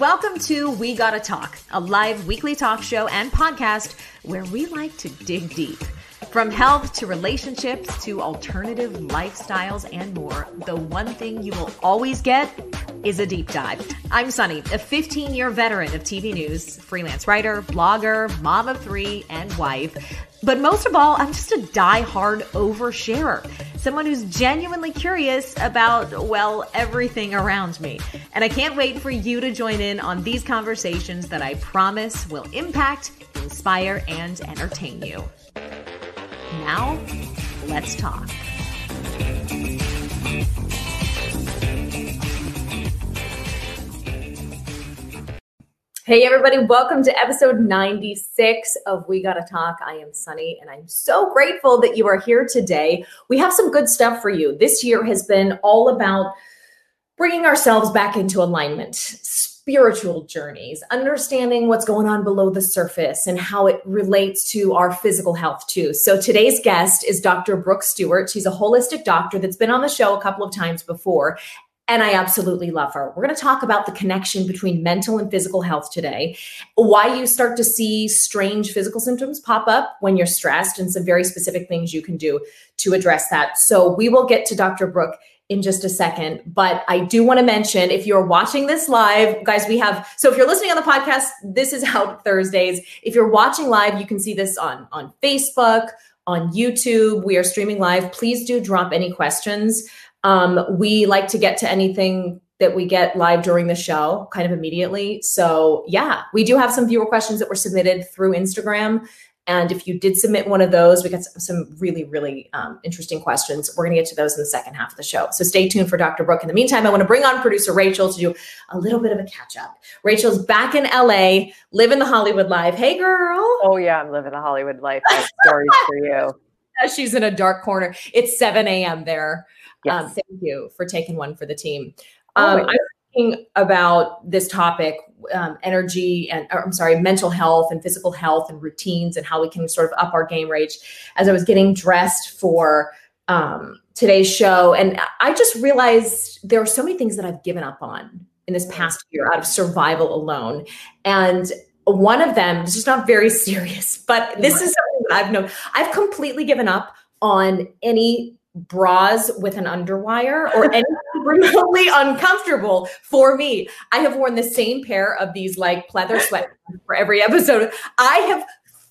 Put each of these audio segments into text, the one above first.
Welcome to We Gotta Talk, a live weekly talk show and podcast where we like to dig deep. From health to relationships to alternative lifestyles and more, the one thing you will always get is a deep dive. I'm Sonni, a 15 year veteran of TV news, freelance writer, blogger, mom of three, and wife. But most of all, I'm just a die-hard oversharer. Someone who's genuinely curious about, well, everything around me. And I can't wait for you to join in on these conversations that I promise will impact, inspire, and entertain you. Now, let's talk. Hey, everybody, welcome to episode 96 of We Gotta Talk. I am Sonni, and I'm so grateful that you are here today. We have some good stuff for you. This year has been all about bringing ourselves back into alignment, spiritual journeys, understanding what's going on below the surface and how it relates to our physical health, too. So today's guest is Dr. Brooke Stuart. She's a holistic doctor that's been on the show a couple of times before and I absolutely love her. We're going to talk about the connection between mental and physical health today, why you start to see strange physical symptoms pop up when you're stressed, and some very specific things you can do to address that. So, we will get to Dr. Brooke in just a second. But I do want to mention if you're watching this live, guys, we have so if you're listening on the podcast, this is out Thursdays. If you're watching live, you can see this on on Facebook, on YouTube. We are streaming live. Please do drop any questions. Um, we like to get to anything that we get live during the show kind of immediately. So, yeah, we do have some viewer questions that were submitted through Instagram. And if you did submit one of those, we got some really, really um, interesting questions. We're going to get to those in the second half of the show. So stay tuned for Dr. Brooke. In the meantime, I want to bring on producer Rachel to do a little bit of a catch up. Rachel's back in LA, living the Hollywood life. Hey, girl. Oh, yeah, I'm living the Hollywood life. I have stories for you. She's in a dark corner. It's 7 a.m. there. Yes. Um, thank you for taking one for the team. Um, I'm thinking about this topic, um, energy and or, I'm sorry, mental health and physical health and routines and how we can sort of up our game rate. As I was getting dressed for um, today's show, and I just realized there are so many things that I've given up on in this past year out of survival alone, and one of them is just not very serious, but this is something that I've known. I've completely given up on any bras with an underwire or anything remotely uncomfortable for me. I have worn the same pair of these like pleather sweat for every episode. I have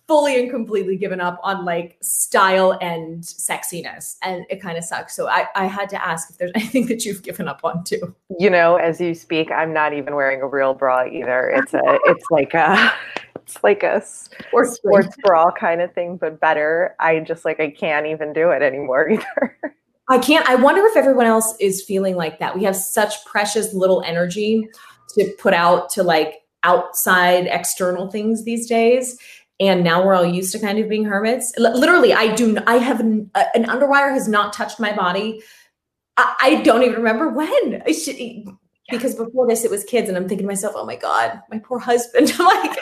fully and completely given up on like style and sexiness and it kind of sucks. So I, I had to ask if there's anything that you've given up on too. You know as you speak i'm not even wearing a real bra either. It's a it's like a it's like a or sports bra kind of thing but better. I just like i can't even do it anymore either. I can't i wonder if everyone else is feeling like that. We have such precious little energy to put out to like outside external things these days and now we're all used to kind of being hermits. Literally, I do. I have an, an underwire has not touched my body. I, I don't even remember when. I Should, because before this, it was kids, and I'm thinking to myself, "Oh my god, my poor husband!" like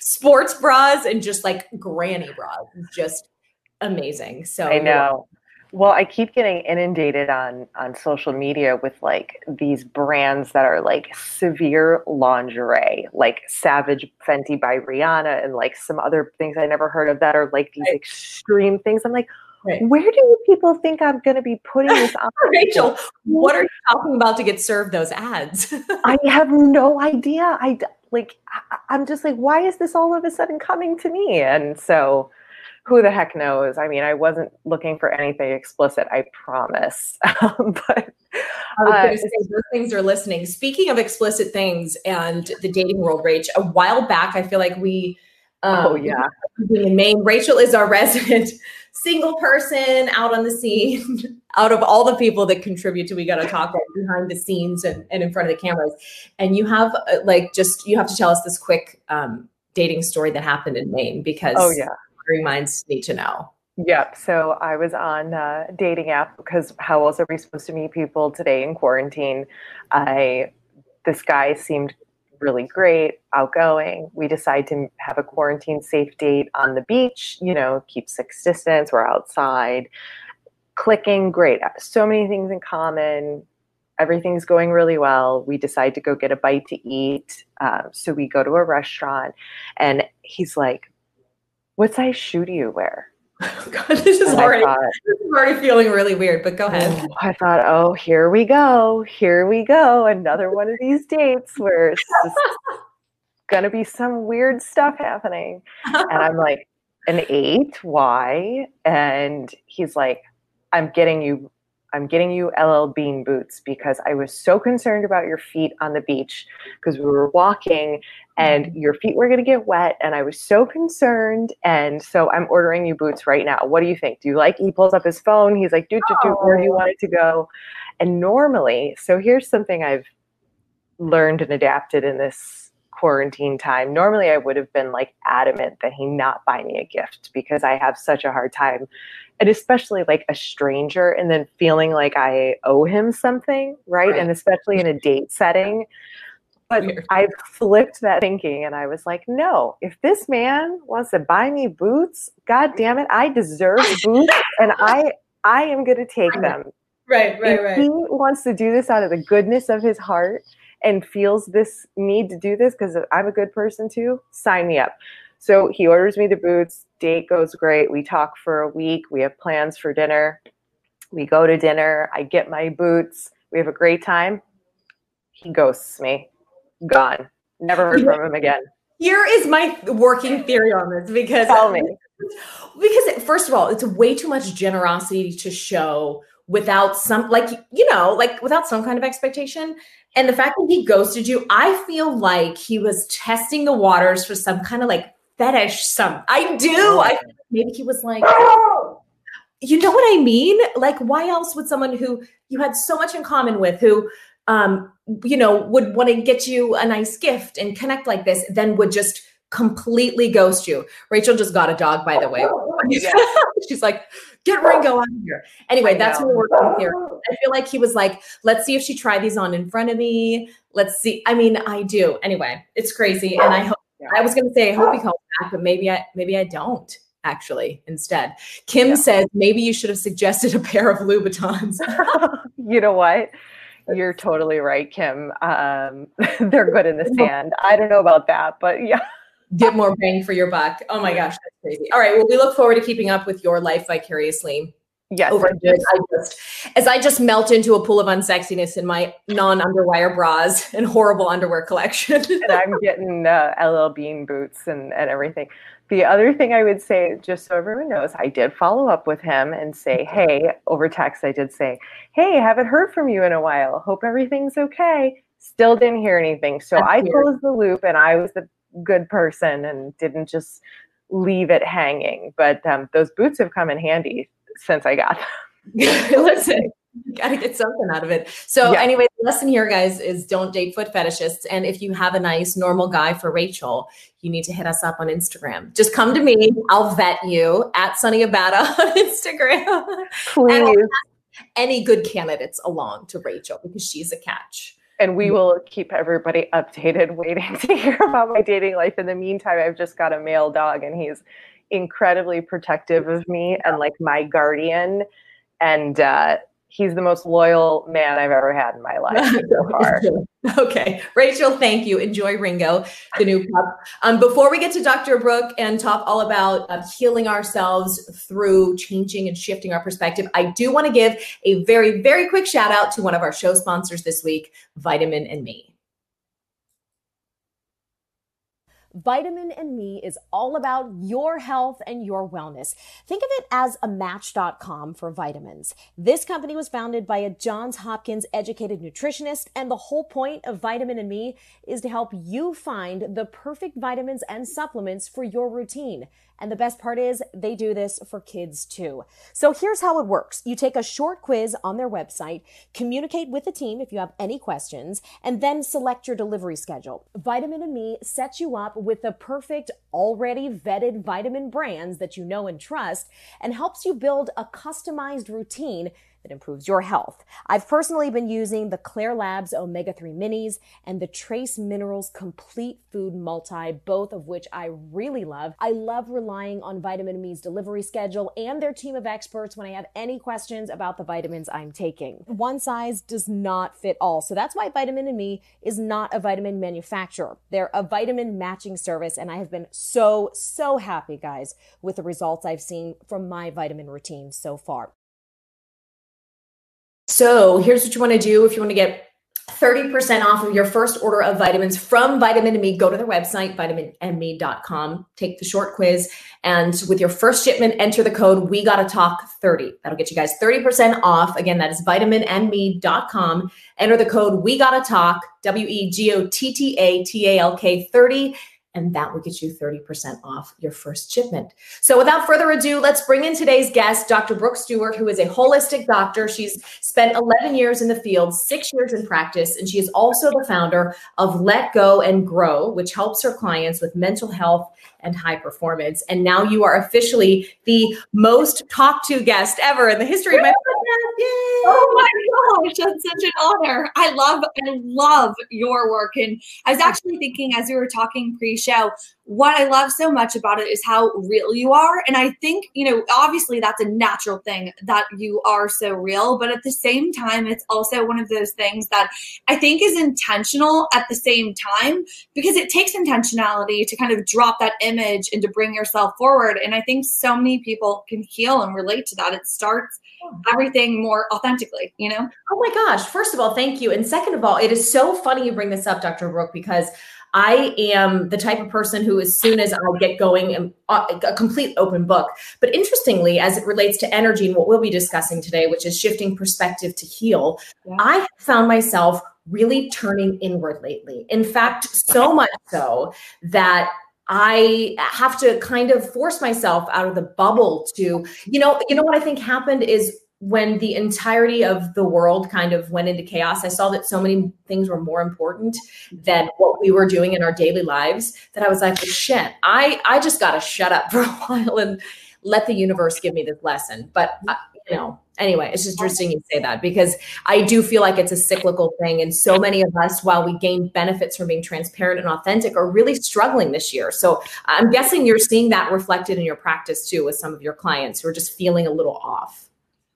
sports bras and just like granny bras, just amazing. So I know. Well, I keep getting inundated on on social media with like these brands that are like severe lingerie, like Savage Fenty by Rihanna, and like some other things I never heard of that are like these right. extreme things. I'm like, right. where do people think I'm going to be putting this on? Rachel, what are you talking about to get served those ads? I have no idea. I like, I, I'm just like, why is this all of a sudden coming to me? And so who the heck knows? I mean, I wasn't looking for anything explicit, I promise. But uh, say, those things are listening. Speaking of explicit things and the dating world, Rach, a while back, I feel like we. Um, oh yeah. In Maine, Rachel is our resident single person out on the scene. out of all the people that contribute to We Gotta Talk like, behind the scenes and, and in front of the cameras, and you have uh, like just you have to tell us this quick um, dating story that happened in Maine because oh yeah wondering minds need to know. Yep. So I was on a dating app because how else are we supposed to meet people today in quarantine? I this guy seemed really great, outgoing. We decide to have a quarantine safe date on the beach, you know, keep six distance, we're outside. Clicking, great. So many things in common. everything's going really well. We decide to go get a bite to eat. Um, so we go to a restaurant, and he's like, "What size shoe do you wear?" God, this is oh already thought, this is already feeling really weird. But go oh, ahead. Oh, I thought, oh, here we go, here we go, another one of these dates where it's just gonna be some weird stuff happening, and I'm like, an eight. Why? And he's like, I'm getting you I'm getting you LL Bean boots because I was so concerned about your feet on the beach because we were walking and mm-hmm. your feet were going to get wet and I was so concerned and so I'm ordering you boots right now. What do you think? Do you like he pulls up his phone, he's like, "Dude, dude, where do you want it to go?" And normally, so here's something I've learned and adapted in this quarantine time. Normally I would have been like adamant that he not buy me a gift because I have such a hard time and especially like a stranger and then feeling like I owe him something, right? right. And especially in a date setting. But Weird. I flipped that thinking and I was like, no, if this man wants to buy me boots, god damn it, I deserve boots and I I am gonna take them. Right, right, if right. He wants to do this out of the goodness of his heart and feels this need to do this because I'm a good person too, sign me up. So he orders me the boots. Date goes great. We talk for a week. We have plans for dinner. We go to dinner. I get my boots. We have a great time. He ghosts me. Gone. Never heard from him again. Here is my working theory on this because tell me. Because first of all, it's way too much generosity to show without some like you know like without some kind of expectation. And the fact that he ghosted you i feel like he was testing the waters for some kind of like fetish some i do. I maybe he was like you know what i mean? Like why else would someone who you had so much in common with who um you know would want to get you a nice gift and connect like this then would just completely ghost you rachel just got a dog by the way she's like get ringo out of here anyway that's what we're working here i feel like he was like let's see if she tried these on in front of me let's see i mean i do anyway it's crazy and i hope yeah. I was going to say I hope he comes back, but maybe I maybe I don't actually instead. Kim yeah. says maybe you should have suggested a pair of Louboutins. you know what? You're totally right, Kim. Um, they're good in the sand. I don't know about that, but yeah. Get more bang for your buck. Oh my gosh, that's crazy. All right. Well, we look forward to keeping up with your life vicariously. Yes. Over I just, as I just melt into a pool of unsexiness in my non-underwire bras and horrible underwear collection. and I'm getting uh, LL Bean boots and, and everything. The other thing I would say, just so everyone knows, I did follow up with him and say, hey, over text, I did say, hey, haven't heard from you in a while. Hope everything's okay. Still didn't hear anything. So That's I weird. closed the loop and I was the good person and didn't just leave it hanging. But um, those boots have come in handy since I got them. Listen, got to get something out of it. So yeah. anyway, the lesson here, guys, is don't date foot fetishists. And if you have a nice normal guy for Rachel, you need to hit us up on Instagram. Just come to me. I'll vet you at Sonni Abatta on Instagram. Please. any good candidates along to Rachel because she's a catch. And we will keep everybody updated, waiting to hear about my dating life. In the meantime, I've just got a male dog and he's incredibly protective of me and like my guardian. And uh, he's the most loyal man I've ever had in my life so far. okay. Rachel, thank you. Enjoy Ringo, the new pup. Um, before we get to Dr. Brooke and talk all about uh, healing ourselves through changing and shifting our perspective, I do want to give a very, very quick shout out to one of our show sponsors this week, Vitamin and Me. Vitamin and Me is all about your health and your wellness. Think of it as a match.com for vitamins. This company was founded by a Johns Hopkins educated nutritionist, and the whole point of Vitamin and Me is to help you find the perfect vitamins and supplements for your routine. And the best part is they do this for kids too. So here's how it works. You take a short quiz on their website, communicate with the team if you have any questions, and then select your delivery schedule. Vitamin and Me sets you up with the perfect, already vetted vitamin brands that you know and trust and helps you build a customized routine that improves your health. I've personally been using the Klaire Labs Omega 3 Minis and the Trace Minerals Complete Food Multi, both of which I really love. I love relying on Vitamin Me's delivery schedule and their team of experts when I have any questions about the vitamins I'm taking. One size does not fit all, so that's why Vitamin Me is not a vitamin manufacturer. They're a vitamin matching service, and I have been so, so happy, guys, with the results I've seen from my vitamin routine so far. So here's what you want to do if you want to get 30% off of your first order of vitamins from Vitamin Me. Go to their website, vitaminme.com, take the short quiz, and with your first shipment, enter the code We Gotta Talk 30. That'll get you guys 30% off. Again, that is vitaminme.com. Enter the code We Gotta Talk, W E G O T T A T A L K 30 and that will get you 30% off your first shipment. So, without further ado, let's bring in today's guest, Dr. Brooke Stuart, who is a holistic doctor. She's spent 11 years in the field, six years in practice, and she is also the founder of Let Go and Grow, which helps her clients with mental health and high performance. And now you are officially the most talked to guest ever in the history of my podcast. Yay! Oh my gosh, that's such an honor. I love, I love your work. And I was actually thinking as we were talking pre-show, what I love so much about it is how real you are. And I think, you know, obviously that's a natural thing that you are so real, but at the same time, it's also one of those things that I think is intentional at the same time because it takes intentionality to kind of drop that image and to bring yourself forward. And I think so many people can heal and relate to that. It starts everything more authentically, you know? Oh my gosh. First of all, thank you. And second of all, it is so funny you bring this up, Dr. Brooke, because I am the type of person who, as soon as I get going, am uh, a complete open book. But interestingly, as it relates to energy and what we'll be discussing today, which is shifting perspective to heal, yeah. I found myself really turning inward lately. In fact, so much so that I have to kind of force myself out of the bubble to, you know, you know what I think happened is when the entirety of the world kind of went into chaos, I saw that so many things were more important than what we were doing in our daily lives that I was like, shit, I, I just got to shut up for a while and let the universe give me this lesson. But, uh, you know, anyway, it's just interesting you say that because I do feel like it's a cyclical thing. And so many of us, while we gain benefits from being transparent and authentic, are really struggling this year. So I'm guessing you're seeing that reflected in your practice too with some of your clients who are just feeling a little off.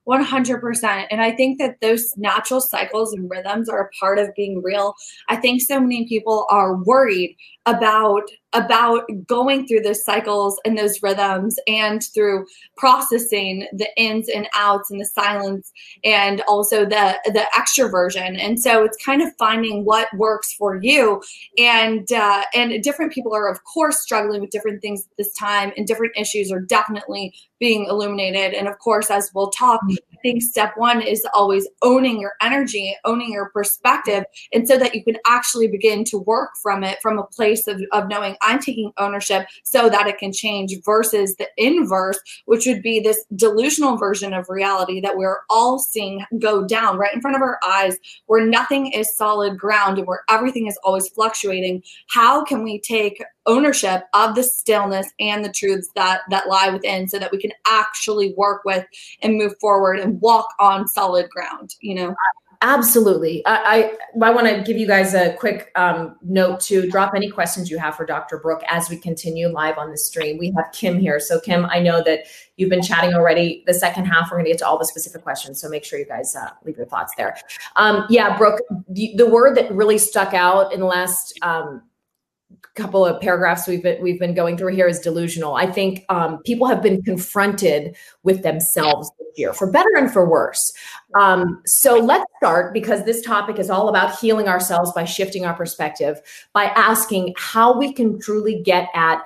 100%. And I think that those natural cycles and rhythms are a part of being real. I think so many people are worried about about going through those cycles and those rhythms and through processing the ins and outs and the silence and also the the extroversion and so it's kind of finding what works for you. And uh, and different people are of course struggling with different things at this time and different issues are definitely being illuminated. And of course as we'll talk i think step one is always owning your energy owning your perspective and so that you can actually begin to work from it from a place of, of knowing I'm taking ownership so that it can change versus the inverse, which would be this delusional version of reality that we're all seeing go down right in front of our eyes, where nothing is solid ground and where everything is always fluctuating. How can we take ownership of the stillness and the truths that that lie within so that we can actually work with and move forward and walk on solid ground you know Absolutely. I, I, I want to give you guys a quick um, note to drop any questions you have for Dr. Brooke as we continue live on the stream. We have Kim here. So, Kim, I know that you've been chatting already. The second half, we're going to get to all the specific questions. So, make sure you guys uh, leave your thoughts there. Um, yeah, Brooke, the, the, word that really stuck out in the last um, couple of paragraphs we've been we've been going through here is delusional. I think um, people have been confronted with themselves year, for better and for worse. Um, so let's start because this topic is all about healing ourselves by shifting our perspective, by asking how we can truly get at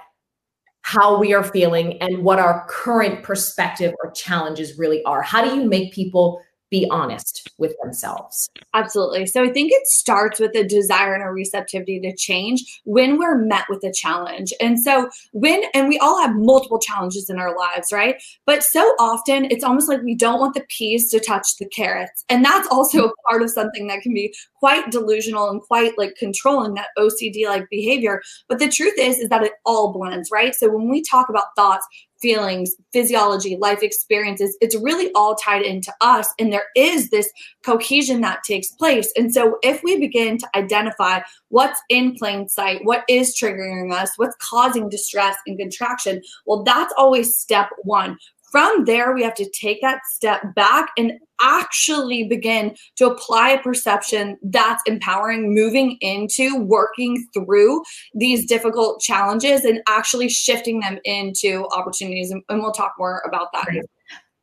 how we are feeling and what our current perspective or challenges really are. How do you make people be honest with themselves. Absolutely. So I think it starts with a desire and a receptivity to change when we're met with a challenge. And so when and we all have multiple challenges in our lives, right? But so often it's almost like we don't want the peas to touch the carrots. And that's also a part of something that can be quite delusional and quite like controlling that OCD like behavior. But the truth is is that it all blends, right? So when we talk about thoughts, feelings, physiology, life experiences. It's really all tied into us. And there is this cohesion that takes place. And so if we begin to identify what's in plain sight, what is triggering us, what's causing distress and contraction, well, that's always step one from there, we have to take that step back and actually begin to apply a perception that's empowering, moving into working through these difficult challenges and actually shifting them into opportunities. And, we'll talk more about that.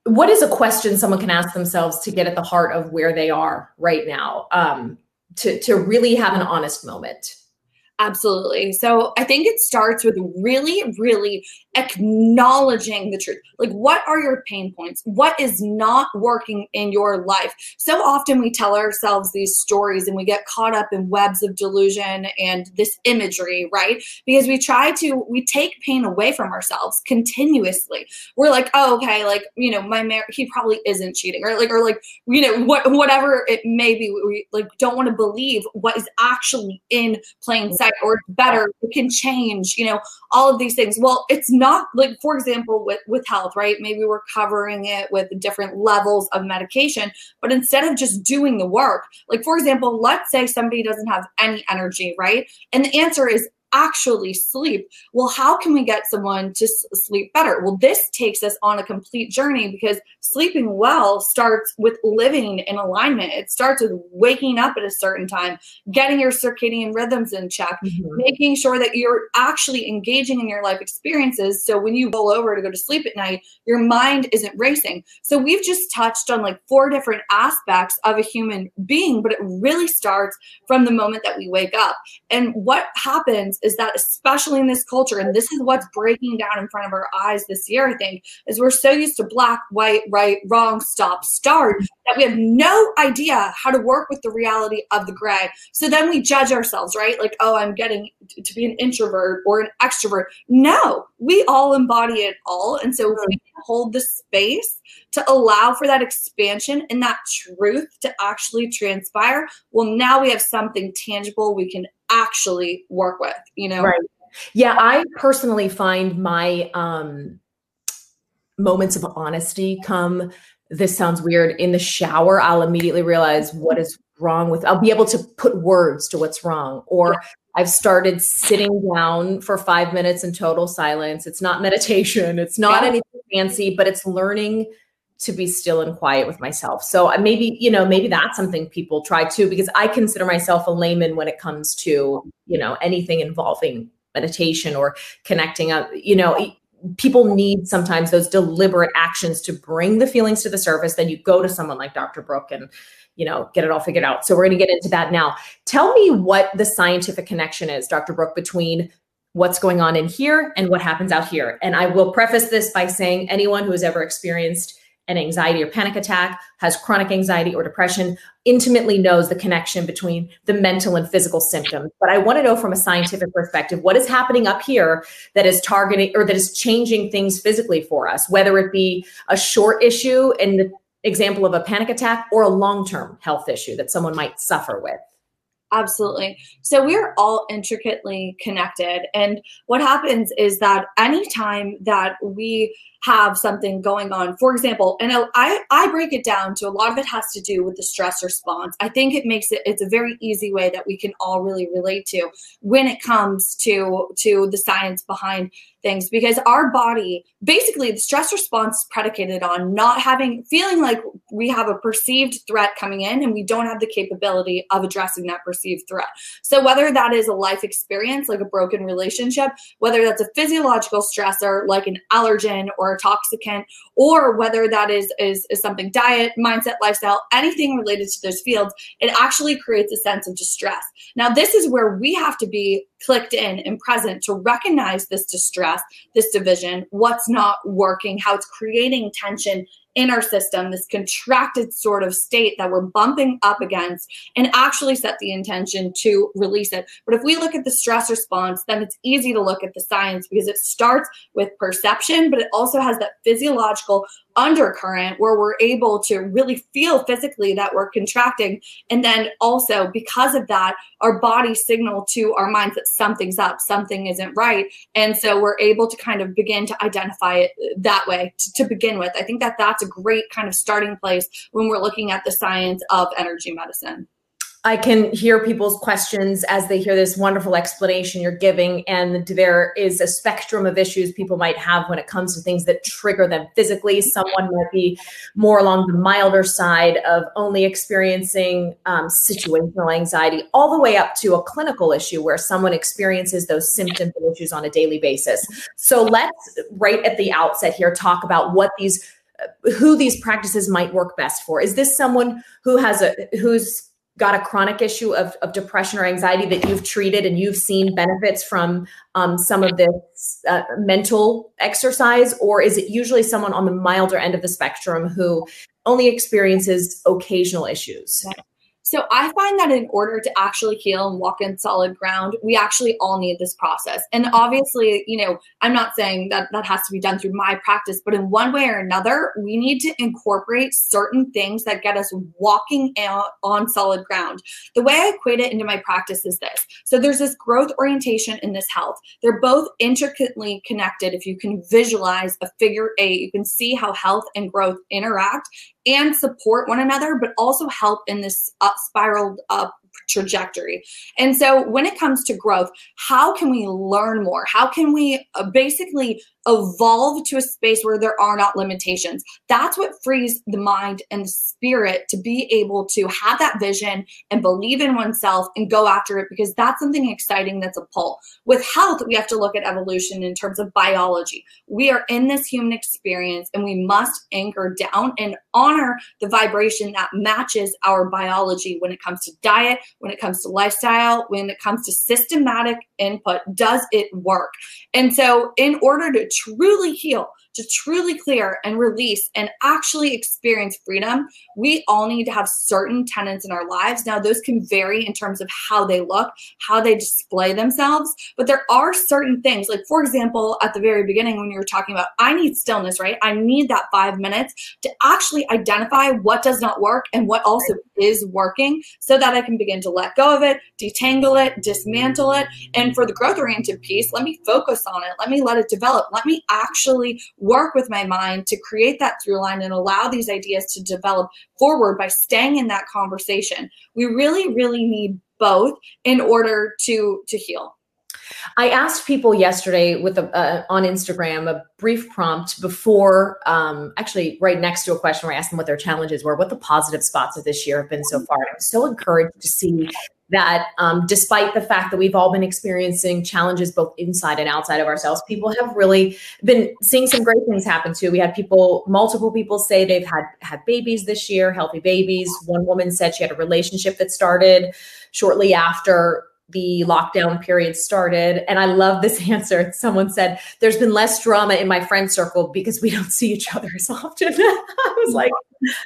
What is a question someone can ask themselves to get at the heart of where they are right now? Um, to, to really have an honest moment? Absolutely. So I think it starts with really, really acknowledging the truth. Like, what are your pain points? What is not working in your life? So often we tell ourselves these stories and we get caught up in webs of delusion and this imagery, right? Because we try to, we take pain away from ourselves continuously. We're like, oh, okay, like, you know, my man, he probably isn't cheating, or like, or like, you know, what, whatever it may be. We like don't want to believe what is actually in plain sight or better, it can change, you know, all of these things. Well, it's not like, for example, with, with health, right? Maybe we're covering it with different levels of medication, but instead of just doing the work, like, for example, let's say somebody doesn't have any energy, right? And the answer is actually sleep. Well, how can we get someone to sleep better? Well, this takes us on a complete journey because sleeping well starts with living in alignment. It starts with waking up at a certain time, getting your circadian rhythms in check, mm-hmm. making sure that you're actually engaging in your life experiences. So when you roll over to go to sleep at night, your mind isn't racing. So we've just touched on like four different aspects of a human being, but it really starts from the moment that we wake up. And what happens is that especially in this culture, and this is what's breaking down in front of our eyes this year, I think, is we're so used to black, white, right, wrong, stop, start that we have no idea how to work with the reality of the gray. So then we judge ourselves, right? Like, oh, I'm getting to be an introvert or an extrovert. No, we all embody it all. And so we hold the space to allow for that expansion and that truth to actually transpire, well, now we have something tangible we can actually work with, you know? Right. Yeah, I personally find my um moments of honesty come this sounds weird in the shower i'll immediately realize what is wrong with i'll be able to put words to what's wrong or i've started sitting down for five minutes in total silence it's not meditation it's not yeah. anything fancy but it's learning to be still and quiet with myself. So uh, maybe, you know, maybe that's something people try too, because I consider myself a layman when it comes to, you know, anything involving meditation or connecting up, you know, people need sometimes those deliberate actions to bring the feelings to the surface. Then you go to someone like Dr. Brooke and, you know, get it all figured out. So we're going to get into that now. Tell me what the scientific connection is, Dr. Brooke, between what's going on in here and what happens out here. And I will preface this by saying anyone who has ever experienced an anxiety or panic attack, has chronic anxiety or depression, intimately knows the connection between the mental and physical symptoms. But I want to know from a scientific perspective what is happening up here that is targeting or that is changing things physically for us, whether it be a short issue in the example of a panic attack or a long term health issue that someone might suffer with. Absolutely. So we're all intricately connected. And what happens is that anytime that we have something going on. For example, and I, I break it down to a lot of it has to do with the stress response. I think it makes it it's a very easy way that we can all really relate to when it comes to to the science behind things because our body basically the stress response is predicated on not having feeling like we have a perceived threat coming in and we don't have the capability of addressing that perceived threat so whether that is a life experience like a broken relationship whether that's a physiological stressor like an allergen or a toxicant, or whether that is, is, is something diet, mindset, lifestyle, anything related to those fields, it actually creates a sense of distress. Now, this is where we have to be clicked in and present to recognize this distress, this division, what's not working, how it's creating tension in our system, this contracted sort of state that we're bumping up against, and actually set the intention to release it. But if we look at the stress response, then it's easy to look at the science because it starts with perception, but it also has that physiological undercurrent where we're able to really feel physically that we're contracting. And then also, because of that, our body signal to our minds that something's up, something isn't right. And so we're able to kind of begin to identify it that way to, to begin with. I think that that's a great kind of starting place when we're looking at the science of energy medicine. I can hear people's questions as they hear this wonderful explanation you're giving. And there is a spectrum of issues people might have when it comes to things that trigger them physically. Someone might be more along the milder side of only experiencing um, situational anxiety, all the way up to a clinical issue where someone experiences those symptoms and issues on a daily basis. So let's, right at the outset here, talk about what these who these practices might work best for. Is this someone who has a who's got a chronic issue of, of depression or anxiety that you've treated and you've seen benefits from um, some of this uh, mental exercise? Or is it usually someone on the milder end of the spectrum who only experiences occasional issues? So I find that in order to actually heal and walk in solid ground, we actually all need this process. And obviously, you know, I'm not saying that that has to be done through my practice, but in one way or another, we need to incorporate certain things that get us walking out on solid ground. The way I equate it into my practice is this. So there's this growth orientation in this health. They're both intricately connected. If you can visualize a figure eight, you can see how health and growth interact and support one another, but also help in this up spiraled up trajectory. And so when it comes to growth, how can we learn more? How can we uh, basically evolve to a space where there are not limitations? That's what frees the mind and the spirit to be able to have that vision and believe in oneself and go after it because that's something exciting that's a pull. With health, we have to look at evolution in terms of biology. We are in this human experience and we must anchor down and honor the vibration that matches our biology when it comes to diet, when it comes to lifestyle, when it comes to systematic input. Does it work? And so, in order to truly heal, to truly clear and release and actually experience freedom, we all need to have certain tenants in our lives. Now, those can vary in terms of how they look, how they display themselves, but there are certain things, like, for example, at the very beginning, when you were talking about, I need stillness, right? I need that five minutes to actually identify what does not work and what also is working so that I can begin to let go of it, detangle it, dismantle it. And for the growth oriented piece, let me focus on it. Let me let it develop. Let me actually work with my mind to create that through line and allow these ideas to develop forward by staying in that conversation. We really, really need both in order to to heal. I asked people yesterday with a, uh, on Instagram a brief prompt before, um, actually right next to a question where I asked them what their challenges were, what the positive spots of this year have been so far. And I was so encouraged to see that um, despite the fact that we've all been experiencing challenges both inside and outside of ourselves, people have really been seeing some great things happen too. We had people, multiple people say they've had had babies this year, healthy babies. One woman said she had a relationship that started shortly after the lockdown period started. And I love this answer. Someone said, There's been less drama in my friend circle because we don't see each other as often. I was like,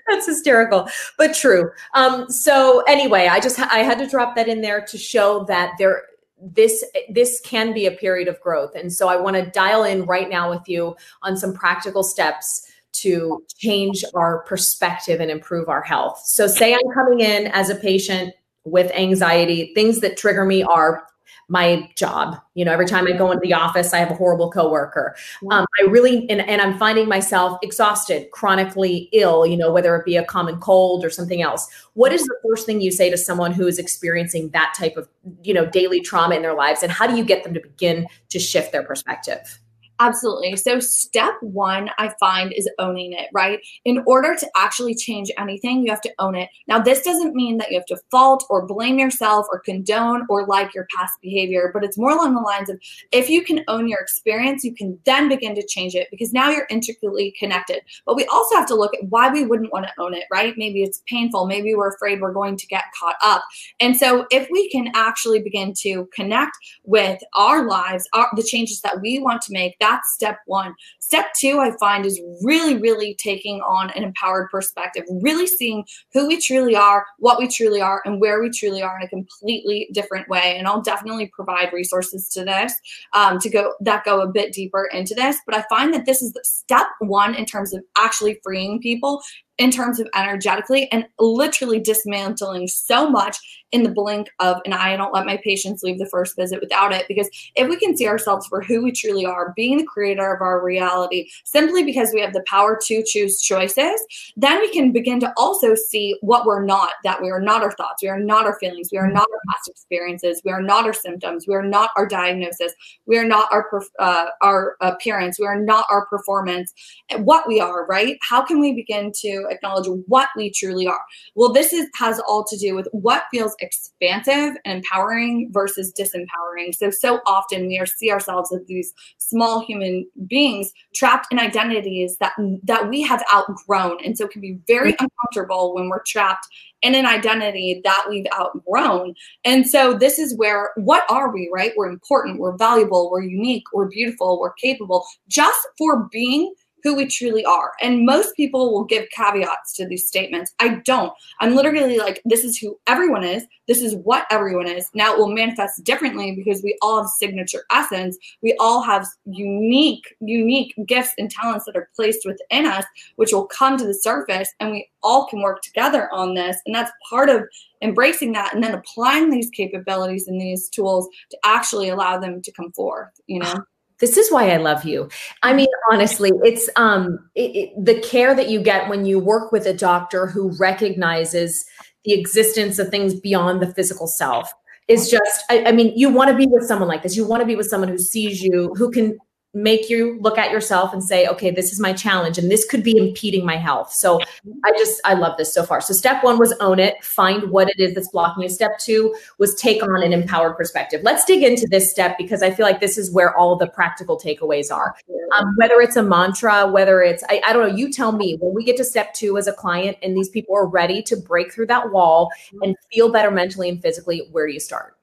That's hysterical, but true. Um, so anyway, I just I had to drop that in there to show that there this this can be a period of growth. And so I want to dial in right now with you on some practical steps to change our perspective and improve our health. So say I'm coming in as a patient with anxiety. Things that trigger me are my job. You know, every time I go into the office, I have a horrible coworker. Um, I really, and, and I'm finding myself exhausted, chronically ill, you know, whether it be a common cold or something else. What is the first thing you say to someone who is experiencing that type of, you know, daily trauma in their lives? And how do you get them to begin to shift their perspective? Absolutely. So, step one, I find, is owning it, right? In order to actually change anything, you have to own it. Now, this doesn't mean that you have to fault or blame yourself or condone or like your past behavior, but it's more along the lines of if you can own your experience, you can then begin to change it because now you're intricately connected. But we also have to look at why we wouldn't want to own it, right? Maybe it's painful. Maybe we're afraid we're going to get caught up. And so, if we can actually begin to connect with our lives, our, the changes that we want to make, that's step one. Step two, I find, is really, really taking on an empowered perspective, really seeing who we truly are, what we truly are, and where we truly are in a completely different way. And I'll definitely provide resources to this um, to go that go a bit deeper into this. But I find that this is step one in terms of actually freeing people in terms of energetically and literally dismantling so much in the blink of an eye. I don't let my patients leave the first visit without it because if we can see ourselves for who we truly are, being the creator of our reality, simply because we have the power to choose choices, then we can begin to also see what we're not that we are not our thoughts, we are not our feelings, we are not our past experiences, we are not our symptoms, we are not our diagnosis, we are not our, uh, our appearance, we are not our performance, what we are, right? How can we begin to acknowledge what we truly are? Well, this is, has all to do with what feels expansive and empowering versus disempowering. So, so often we are, see ourselves as these small human beings trapped in identities that, that we have outgrown. And so it can be very mm-hmm. uncomfortable when we're trapped in an identity that we've outgrown. And so this is where what are we, right? We're important, we're valuable, we're unique, we're beautiful, we're capable just for being who we truly are. And most people will give caveats to these statements. I don't. I'm literally like, this is who everyone is. This is what everyone is. Now it will manifest differently because we all have signature essence. We all have unique, unique gifts and talents that are placed within us, which will come to the surface and we all can work together on this. And that's part of embracing that and then applying these capabilities and these tools to actually allow them to come forth, you know? This is why I love you. I mean, honestly, it's um it, it, the care that you get when you work with a doctor who recognizes the existence of things beyond the physical self is just. I, I mean, you want to be with someone like this. You want to be with someone who sees you, who can make you look at yourself and say, okay, this is my challenge and this could be impeding my health. So I just, I love this so far. So step one was own it, find what it is that's blocking you. Step two was take on an empowered perspective. Let's dig into this step because I feel like this is where all the practical takeaways are. Um, whether it's a mantra, whether it's, I, I don't know, you tell me when we get to step two as a client and these people are ready to break through that wall and feel better mentally and physically, where do you start?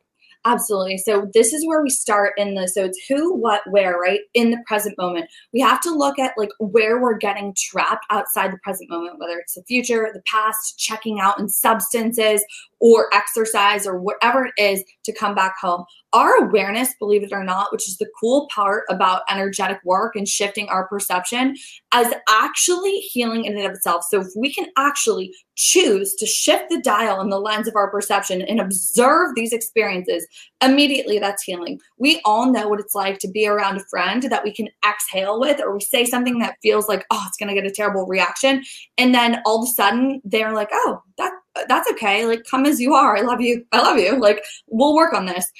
Absolutely. So this is where we start in the so it's who, what, where, right? In the present moment. We have to look at like where we're getting trapped outside the present moment, whether it's the future, the past, checking out in substances or exercise or whatever it is to come back home. Our awareness, believe it or not, which is the cool part about energetic work and shifting our perception, as actually healing in and of itself. So if we can actually choose to shift the dial in the lens of our perception and observe these experiences, immediately that's healing. We all know what it's like to be around a friend that we can exhale with, or we say something that feels like, oh, it's going to get a terrible reaction. And then all of a sudden they're like, oh, that that's okay. Like, come as you are. I love you. I love you. Like, we'll work on this.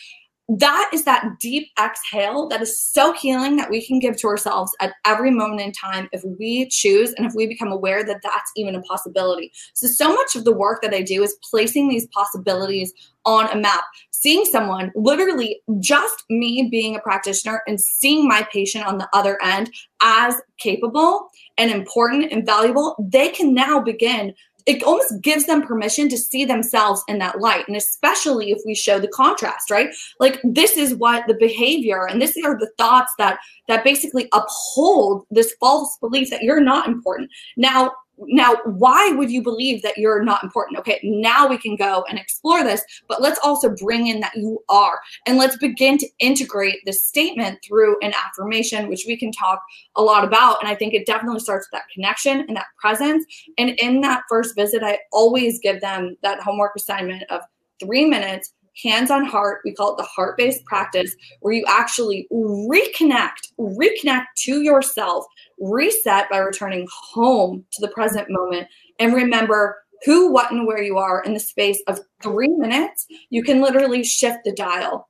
That is that deep exhale that is so healing that we can give to ourselves at every moment in time if we choose and if we become aware that that's even a possibility. So, so much of the work that I do is placing these possibilities on a map, seeing someone, literally just me being a practitioner and seeing my patient on the other end as capable and important and valuable, they can now begin it almost gives them permission to see themselves in that light. And especially if we show the contrast right? Like this is what the behavior and this are the thoughts that that basically uphold this false belief that you're not important. Now now why would you believe that you're not important? Okay now we can go and explore this but let's also bring in that you are. And let's begin to integrate this statement through an affirmation which we can talk a lot about. And i think it definitely starts with that connection and that presence. And in that first visit i always give them that homework assignment of three minutes hands on heart. We call it the heart based practice, where you actually reconnect, reconnect to yourself, reset by returning home to the present moment, and remember who, what, and where you are in the space of three minutes. You can literally shift the dial.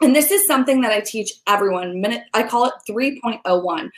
And this is something that I teach everyone. Minute I call it 3.01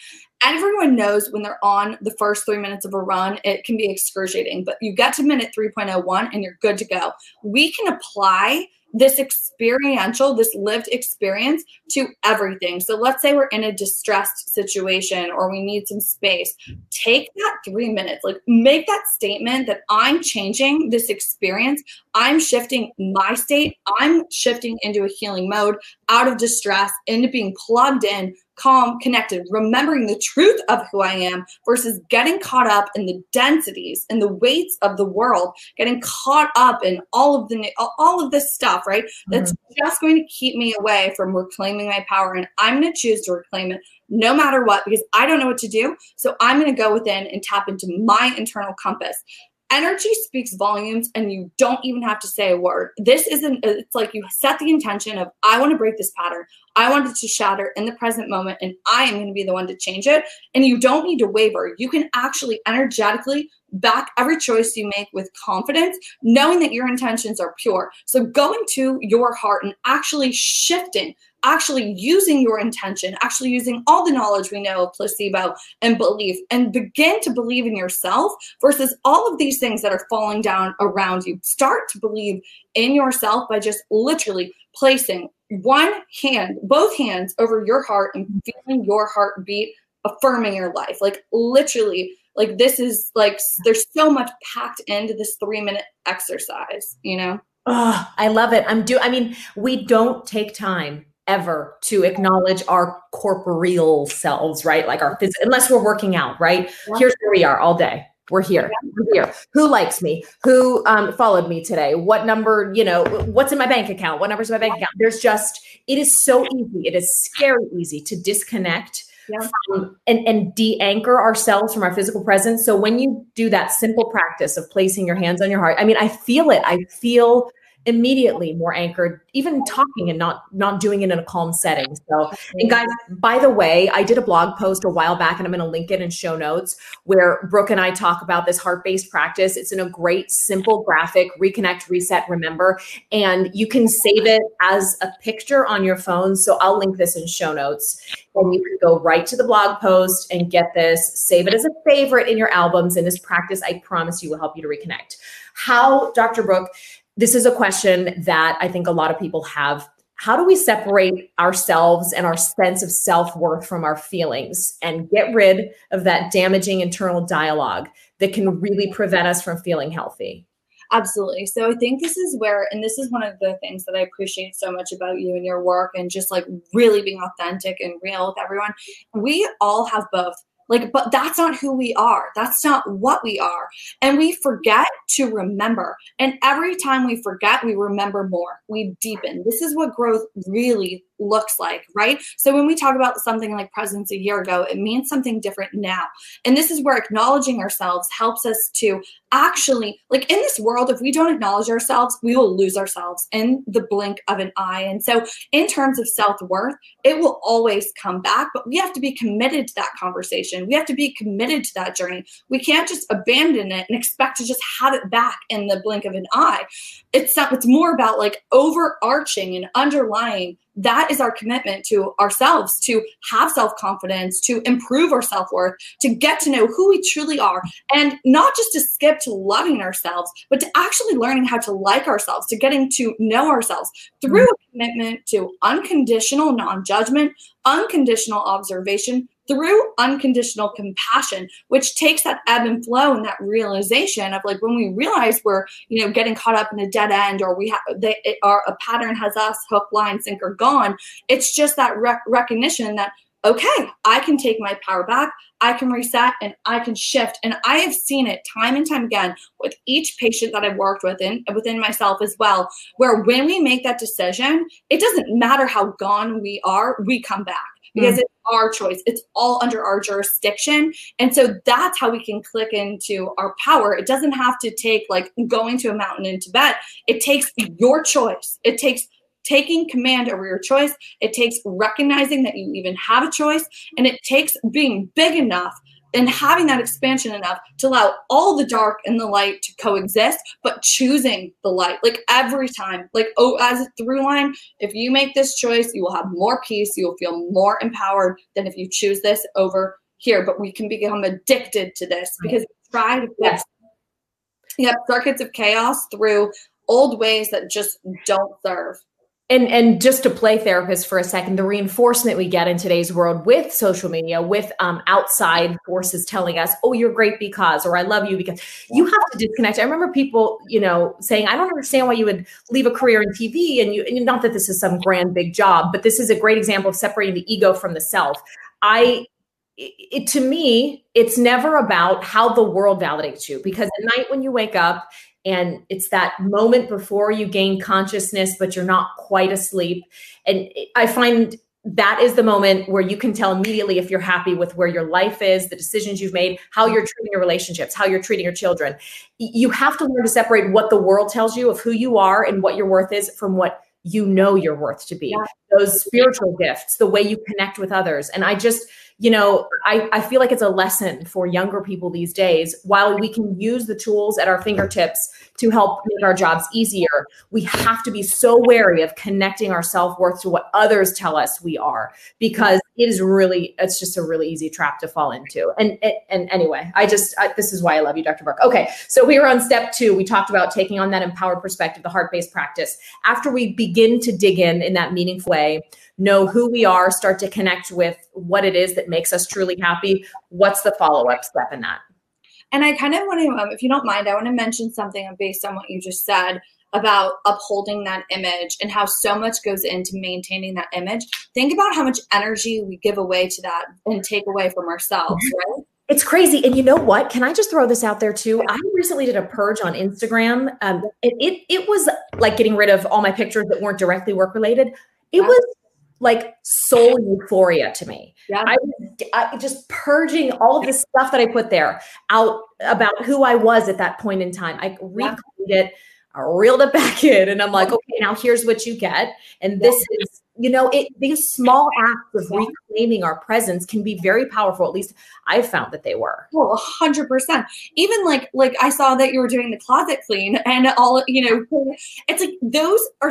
everyone knows when they're on the first three minutes of a run, it can be excruciating, but you get to minute 3.01 and you're good to go. We can apply this experiential, this lived experience to everything. So let's say we're in a distressed situation or we need some space. Take that three minutes, like make that statement that I'm changing this experience. I'm shifting my state. I'm shifting into a healing mode out of distress into being plugged in calm, connected, remembering the truth of who I am versus getting caught up in the densities and the weights of the world, getting caught up in all of the all of this stuff, right? Mm-hmm. That's just going to keep me away from reclaiming my power and I'm going to choose to reclaim it no matter what because I don't know what to do. So I'm going to go within and tap into my internal compass energy speaks volumes and you don't even have to say a word. This isn't it's like you set the intention of i want to break this pattern. I want it to shatter in the present moment and i am going to be the one to change it. And you don't need to waver. You can actually energetically back every choice you make with confidence knowing that your intentions are pure. So going to your heart and actually shifting actually using your intention, actually using all the knowledge we know of placebo and belief, and begin to believe in yourself versus all of these things that are falling down around you. Start to believe in yourself by just literally placing one hand, both hands over your heart and feeling your heart beat, affirming your life. Like literally, like this is like there's so much packed into this three minute exercise, you know? Oh, I love it. I'm do I mean, we don't take time ever to acknowledge our corporeal selves, right? Like our physical, unless we're working out, right? Yeah. Here's where we are all day. We're here. Yeah. We're here. Who likes me? Who um, followed me today? What number, you know, what's in my bank account? What number's in my bank account? There's just, it is so easy. It is scary easy to disconnect yeah. from, and, and de-anchor ourselves from our physical presence. So when you do that simple practice of placing your hands on your heart, I mean, I feel it. I feel immediately more anchored even talking and not not doing it in a calm setting. So and guys by the way i did a blog post a while back and i'm going to link it in show notes where brooke and i talk about this heart-based practice. It's in a great simple graphic reconnect reset remember and you can save it as a picture on your phone. So i'll link this in show notes. And you can go right to the blog post and get this. Save it as a favorite in your albums and this practice i promise you will help you to reconnect. How dr brooke this is a question that I think a lot of people have. How do we separate ourselves and our sense of self worth from our feelings and get rid of that damaging internal dialogue that can really prevent us from feeling healthy? Absolutely. So I think this is where, and this is one of the things that I appreciate so much about you and your work, and just like really being authentic and real with everyone. We all have both. Like, but that's not who we are. That's not what we are. And we forget to remember. And every time we forget, we remember more. We deepen. This is what growth really looks like, right? So when we talk about something like presence a year ago, it means something different now. And this is where acknowledging ourselves helps us to actually, like in this world, if we don't acknowledge ourselves, we will lose ourselves in the blink of an eye. And so, in terms of self worth, it will always come back, but we have to be committed to that conversation. We have to be committed to that journey. We can't just abandon it and expect to just have it back in the blink of an eye. It's, not. it's more about like overarching and underlying that is our commitment to ourselves to have self confidence, to improve our self worth, to get to know who we truly are, and not just to skip to loving ourselves, but to actually learning how to like ourselves, to getting to know ourselves through mm-hmm. a commitment to unconditional non judgment, unconditional observation, through unconditional compassion, which takes that ebb and flow and that realization of like when we realize we're, you know, getting caught up in a dead end or we have, they, our, a pattern has us hook, line, sinker, gone. It's just that rec- recognition that, okay, I can take my power back. I can reset and I can shift. And I have seen it time and time again with each patient that I've worked with and within myself as well, where when we make that decision, it doesn't matter how gone we are, we come back because mm. it's our choice. It's all under our jurisdiction. And so that's how we can click into our power. It doesn't have to take like going to a mountain in Tibet. It takes your choice. It takes taking command over your choice. It takes recognizing that you even have a choice. And it takes being big enough and having that expansion enough to allow all the dark and the light to coexist, but choosing the light. Like every time, like oh, as a through line, if you make this choice, you will have more peace, you will feel more empowered than if you choose this over here. But we can become addicted to this because we try to fix yes. circuits of chaos through old ways that just don't serve. And and just to play therapist for a second the reinforcement we get in today's world with social media with um, outside forces telling us oh you're great because or i love you because you have to disconnect. I remember people you know saying i don't understand why you would leave a career in tv and you and not that this is some grand big job but this is a great example of separating the ego from the self. I it, to me, it's never about how the world validates you because at night when you wake up and it's that moment before you gain consciousness but you're not quite asleep. And i find that is the moment where you can tell immediately if you're happy with where your life is the decisions you've made how you're treating your relationships how you're treating your children. You have to learn to separate what the world tells you of who you are and what your worth is from what you know your worth to be. Yeah. those spiritual gifts the way you connect with others. And i just you know, I, I feel like it's a lesson for younger people these days. While we can use the tools at our fingertips to help make our jobs easier, we have to be so wary of connecting our self worth to what others tell us we are, because it is really, it's just a really easy trap to fall into. And and, anyway, I just, I, this is why I love you, Dr. Brooke. Okay, so we were on step two. We talked about taking on that empowered perspective, the heart based practice. After we begin to dig in in that meaningful way, know who we are, start to connect with what it is that makes us truly happy. What's the follow up step in that? And I kind of want to, um, if you don't mind, I want to mention something based on what you just said about upholding that image and how so much goes into maintaining that image. Think about how much energy we give away to that and take away from ourselves, mm-hmm. right? It's crazy. And you know what? Can I just throw this out there too? I recently did a purge on Instagram. Um, it, it, it was like getting rid of all my pictures that weren't directly work related. It was like soul euphoria to me. Yeah. I was I, just purging all of the stuff that I put there out about who I was at that point in time. I reclaimed yeah. it, I reeled it back in, and I'm like, okay, now here's what you get. And this yeah. is, you know, it these small acts of reclaiming our presence can be very powerful. At least I found that they were. Oh, well, hundred percent. Even like like I saw that you were doing the closet clean and all, you know, it's like those are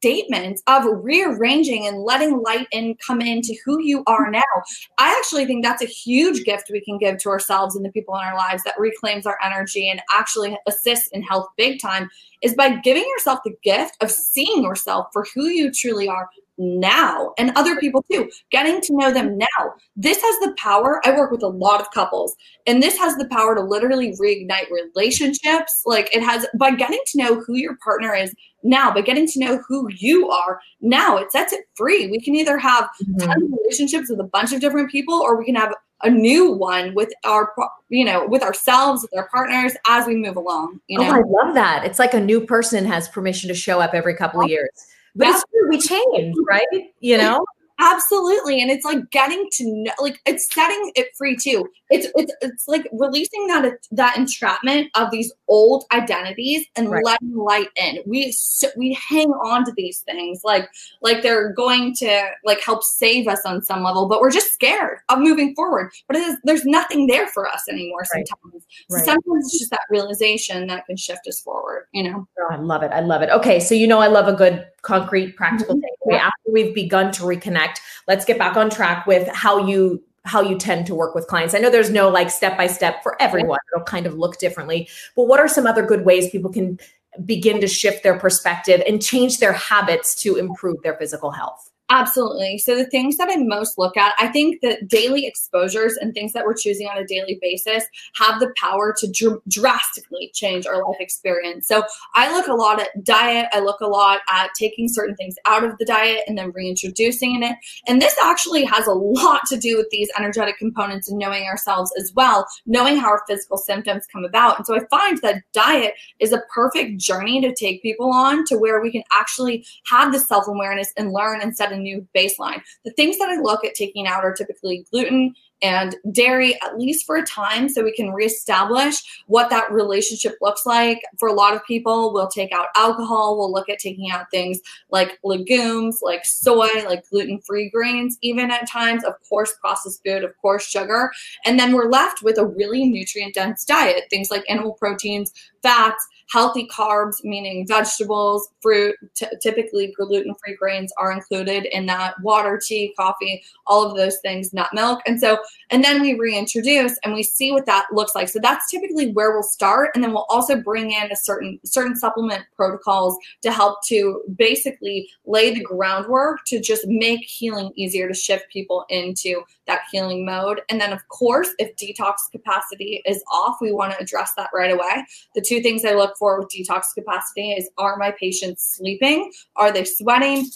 statement of rearranging and letting light in come into who you are mm-hmm. now. I actually think that's a huge gift we can give to ourselves and the people in our lives that reclaims our energy and actually assists in health big time is by giving yourself the gift of seeing yourself for who you truly are now and other people too, getting to know them now. This has the power. I work with a lot of couples, and this has the power to literally reignite relationships. Like it has by getting to know who your partner is now, by getting to know who you are now, it sets it free. We can either have mm-hmm. relationships with a bunch of different people, or we can have a new one with our you know with ourselves with our partners as we move along you oh, know oh, i love that it's like a new person has permission to show up every couple of years but it's true, we change, right? You know? Absolutely. And it's like getting to know like it's setting it free too. It's it's it's like releasing that that entrapment of these old identities and right. letting light in. We we hang on to these things like like they're going to like help save us on some level, but we're just scared of moving forward. But it is, there's nothing there for us anymore right. sometimes. Right. Sometimes it's just that realization that can shift us forward, you know. Oh, I love it. I love it. Okay, so you know I love a good concrete practical mm-hmm. takeaway we've begun to reconnect let's get back on track with how you how you tend to work with clients. I know there's no like step by step for everyone. It'll kind of look differently. But what are some other good ways people can begin to shift their perspective and change their habits to improve their physical health? Absolutely. So the things that I most look at, I think that daily exposures and things that we're choosing on a daily basis have the power to dr- drastically change our life experience. So I look a lot at diet. I look a lot at taking certain things out of the diet and then reintroducing it. And this actually has a lot to do with these energetic components and knowing ourselves as well, knowing how our physical symptoms come about. And so I find that diet is a perfect journey to take people on to where we can actually have the self-awareness and learn and set new baseline. The things that I look at taking out are typically gluten and dairy at least for a time so we can reestablish what that relationship looks like for a lot of people we'll take out alcohol we'll look at taking out things like legumes like soy like gluten-free grains even at times of course processed food of course sugar and then we're left with a really nutrient dense diet things like animal proteins fats, healthy carbs, meaning vegetables, fruit, t- typically gluten free grains are included in that, water, tea, coffee, all of those things, nut milk. And so, and then we reintroduce and we see what that looks like. So that's typically where we'll start. And then we'll also bring in a certain, certain supplement protocols to help to basically lay the groundwork to just make healing easier to shift people into that healing mode. And then, of course, if detox capacity is off, we want to address that right away. The two things I look for with detox capacity is are my patients sleeping? Are they sweating?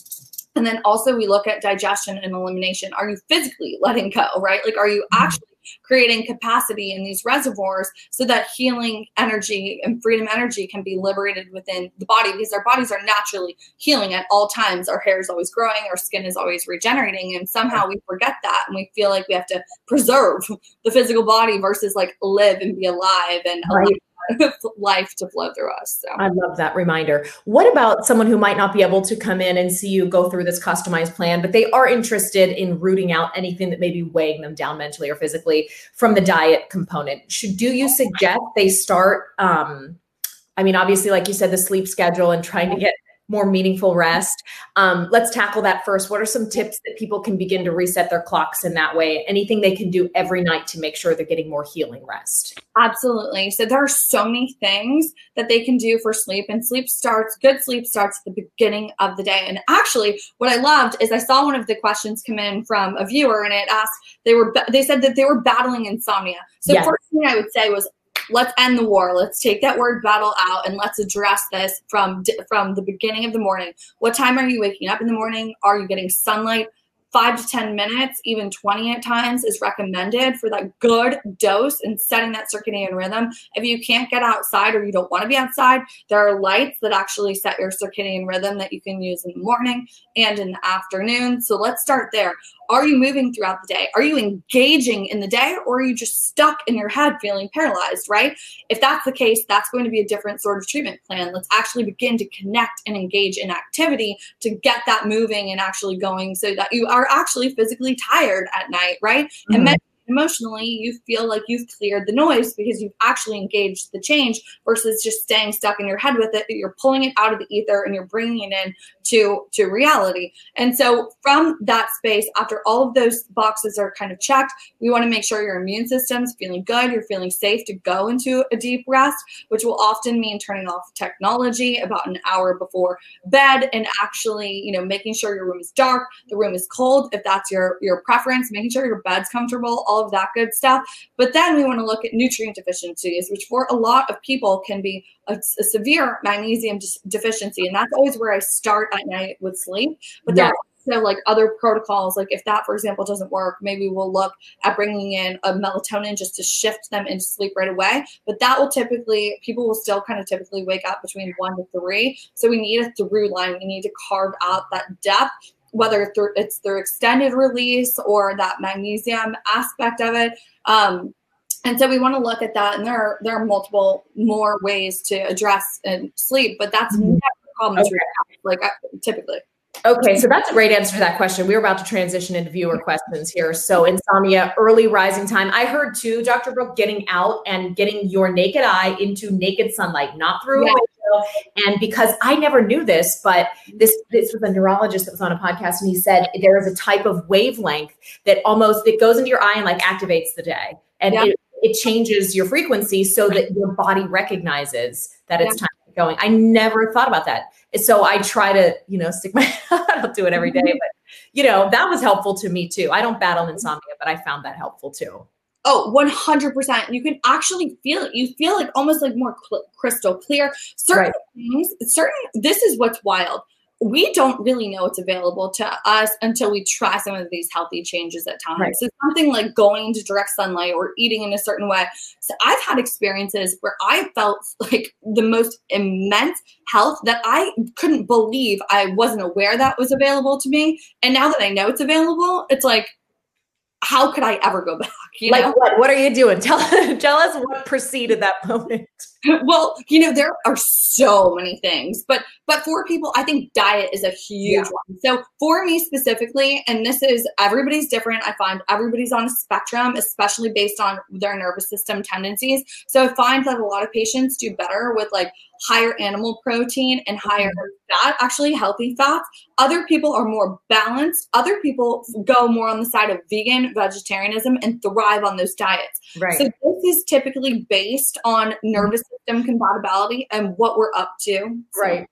And then also we look at digestion and elimination. Are you physically letting go, right? Like, are you mm-hmm. actually creating capacity in these reservoirs so that healing energy and freedom energy can be liberated within the body because our bodies are naturally healing at all times. Our hair is always growing, our skin is always regenerating, and somehow we forget that and we feel like we have to preserve the physical body versus like live and be alive and right. life to flow through us. So I love that reminder. What about someone who might not be able to come in and see you go through this customized plan, but they are interested in rooting out anything that may be weighing them down mentally or physically from the diet component? Should do you suggest they start? Um, I mean, obviously, like you said, the sleep schedule and trying to get more meaningful rest. Um, let's tackle that first. What are some tips that people can begin to reset their clocks in that way? Anything they can do every night to make sure they're getting more healing rest? Absolutely. So there are so many things that they can do for sleep, and sleep starts, good sleep starts at the beginning of the day. And actually, what I loved is I saw one of the questions come in from a viewer, and it asked, they were, they said that they were battling insomnia. So yes. first thing I would say was let's end the war. Let's take that word battle out and let's address this from from the beginning of the morning. What time are you waking up in the morning? Are you getting sunlight? five to 10 minutes, even 20 at times, is recommended for that good dose and setting that circadian rhythm. If you can't get outside or you don't want to be outside, there are lights that actually set your circadian rhythm that you can use in the morning and in the afternoon. So let's start there. Are you moving throughout the day? Are you engaging in the day or are you just stuck in your head feeling paralyzed, right? If that's the case, that's going to be a different sort of treatment plan. Let's actually begin to connect and engage in activity to get that moving and actually going so that you are actually physically tired at night, right? Mm-hmm. And emotionally you feel like you've cleared the noise because you've actually engaged the change versus just staying stuck in your head with it you're pulling it out of the ether and you're bringing it in to to reality and so from that space after all of those boxes are kind of checked we want to make sure your immune system's feeling good you're feeling safe to go into a deep rest which will often mean turning off technology about an hour before bed and actually you know making sure your room is dark the room is cold if that's your your preference making sure your bed's comfortable all of that good stuff. But then we want to look at nutrient deficiencies, which for a lot of people can be a, a severe magnesium deficiency. And that's always where I start at night with sleep. But yeah. there are like other protocols like if that for example doesn't work maybe we'll look at bringing in a melatonin just to shift them into sleep right away but that will typically people will still kind of typically wake up between one to three so we need a through line we need to carve out that depth whether it's through extended release or that magnesium aspect of it. Um, and so we want to look at that, and there are there are multiple more ways to address and sleep, but that's mm-hmm. never a problem okay. Like typically. Okay, so that's a great answer to that question. We are about to transition into viewer questions here. So, insomnia, early rising time. I heard too, Dr. Brooke, getting out and getting your naked eye into naked sunlight, not through yeah. a window. And because I never knew this, but this this was a neurologist that was on a podcast, and he said there is a type of wavelength that almost it goes into your eye and like activates the day, and yeah. it, it changes your frequency so that your body recognizes that it's yeah. time going. I never thought about that. So I try to, you know, stick my, I don't do it every day, mm-hmm. but you know, that was helpful to me too. I don't battle insomnia, but I found that helpful too. Oh, 100%. You can actually feel it. You feel like almost like more cl- crystal clear. Certain right. things, certain, this is what's wild we don't really know what's available to us until we try some of these healthy changes at times. Right. So something like going to direct sunlight or eating in a certain way. So I've had experiences where I felt like the most immense health that I couldn't believe I wasn't aware that was available to me. And now that I know it's available, it's like how could I ever go back? You like know? what? What are you doing? Tell tell us what preceded that moment. well, you know, there are so many things, but but for people, I think diet is a huge yeah. one. So for me specifically, and this is everybody's different. I find everybody's on a spectrum, especially based on their nervous system tendencies. So I find that a lot of patients do better with like higher animal protein and higher mm-hmm. fat, actually healthy fats. Other people are more balanced. Other people go more on the side of vegan, vegetarianism, and thrive on those diets. Right. So this is typically based on nervous system compatibility and what we're up to. So. Right.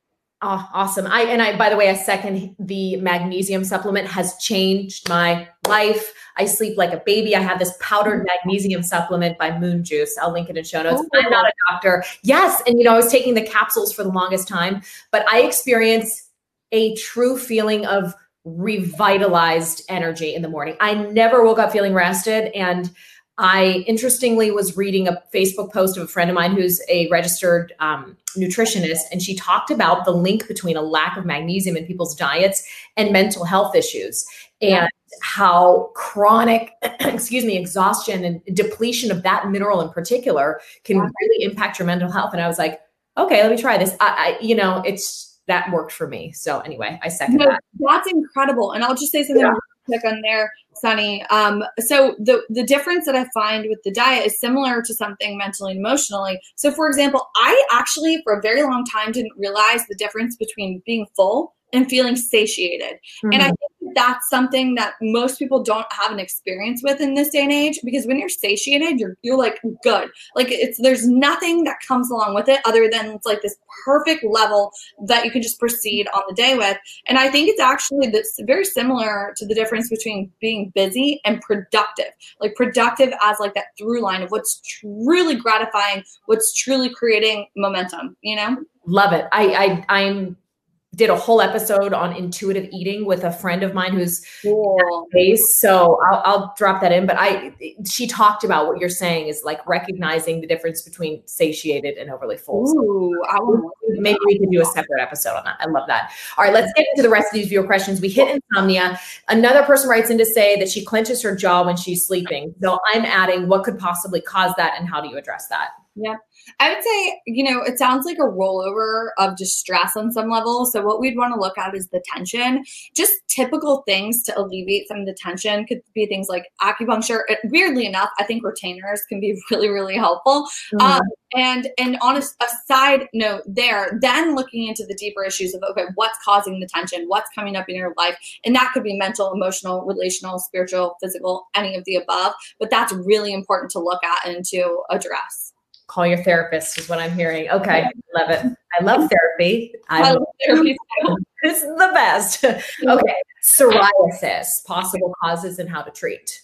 Oh, awesome. I and I by the way, I second the magnesium supplement has changed my life. I sleep like a baby. I have this powdered mm-hmm. magnesium supplement by Moon Juice. I'll link it in show notes. Oh, I'm not a doctor. Yes, and you know, I was taking the capsules for the longest time, but I experience a true feeling of revitalized energy in the morning. I never woke up feeling rested and I interestingly was reading a Facebook post of a friend of mine who's a registered um, nutritionist, and she talked about the link between a lack of magnesium in people's diets and mental health issues, and how chronic, excuse me, exhaustion and depletion of that mineral in particular can really impact your mental health. And I was like, okay, let me try this. I, I you know, it's that worked for me. So anyway, I second no, that. That's incredible. And I'll just say something yeah. Quick on there Sonni. Um, so the the difference that I find with the diet is similar to something mentally and emotionally. So for example, I actually for a very long time didn't realize the difference between being full and feeling satiated. Mm-hmm. And I mm-hmm. That's something that most people don't have an experience with in this day and age because when you're satiated, you're you're like good. Like it's there's nothing that comes along with it other than it's like this perfect level that you can just proceed on the day with. And I think it's actually this very similar to the difference between being busy and productive. Like productive as like that through line of what's truly gratifying, what's truly creating momentum, you know? Love it. I I I'm did a whole episode on intuitive eating with a friend of mine who's cool. base. So I'll, I'll, drop that in. But I, she talked about what you're saying is like recognizing the difference between satiated and overly full. Ooh, so maybe we can do a separate episode on that. I love that. All right, let's get into the rest of these viewer questions. We hit insomnia. Another person writes in to say that she clenches her jaw when she's sleeping. So I'm adding what could possibly cause that and how do you address that? Yeah. I would say, you know, it sounds like a rollover of distress on some level. So, what we'd want to look at is the tension. Just typical things to alleviate some of the tension could be things like acupuncture. It, weirdly enough, I think retainers can be really, really helpful. Mm-hmm. Um, and and on a, a side note, there, then looking into the deeper issues of okay, what's causing the tension? What's coming up in your life? And that could be mental, emotional, relational, spiritual, physical, any of the above. But that's really important to look at and to address call your therapist is what I'm hearing. Okay, love it. I love therapy. I love therapy. this is the best. Okay, psoriasis, possible causes and how to treat.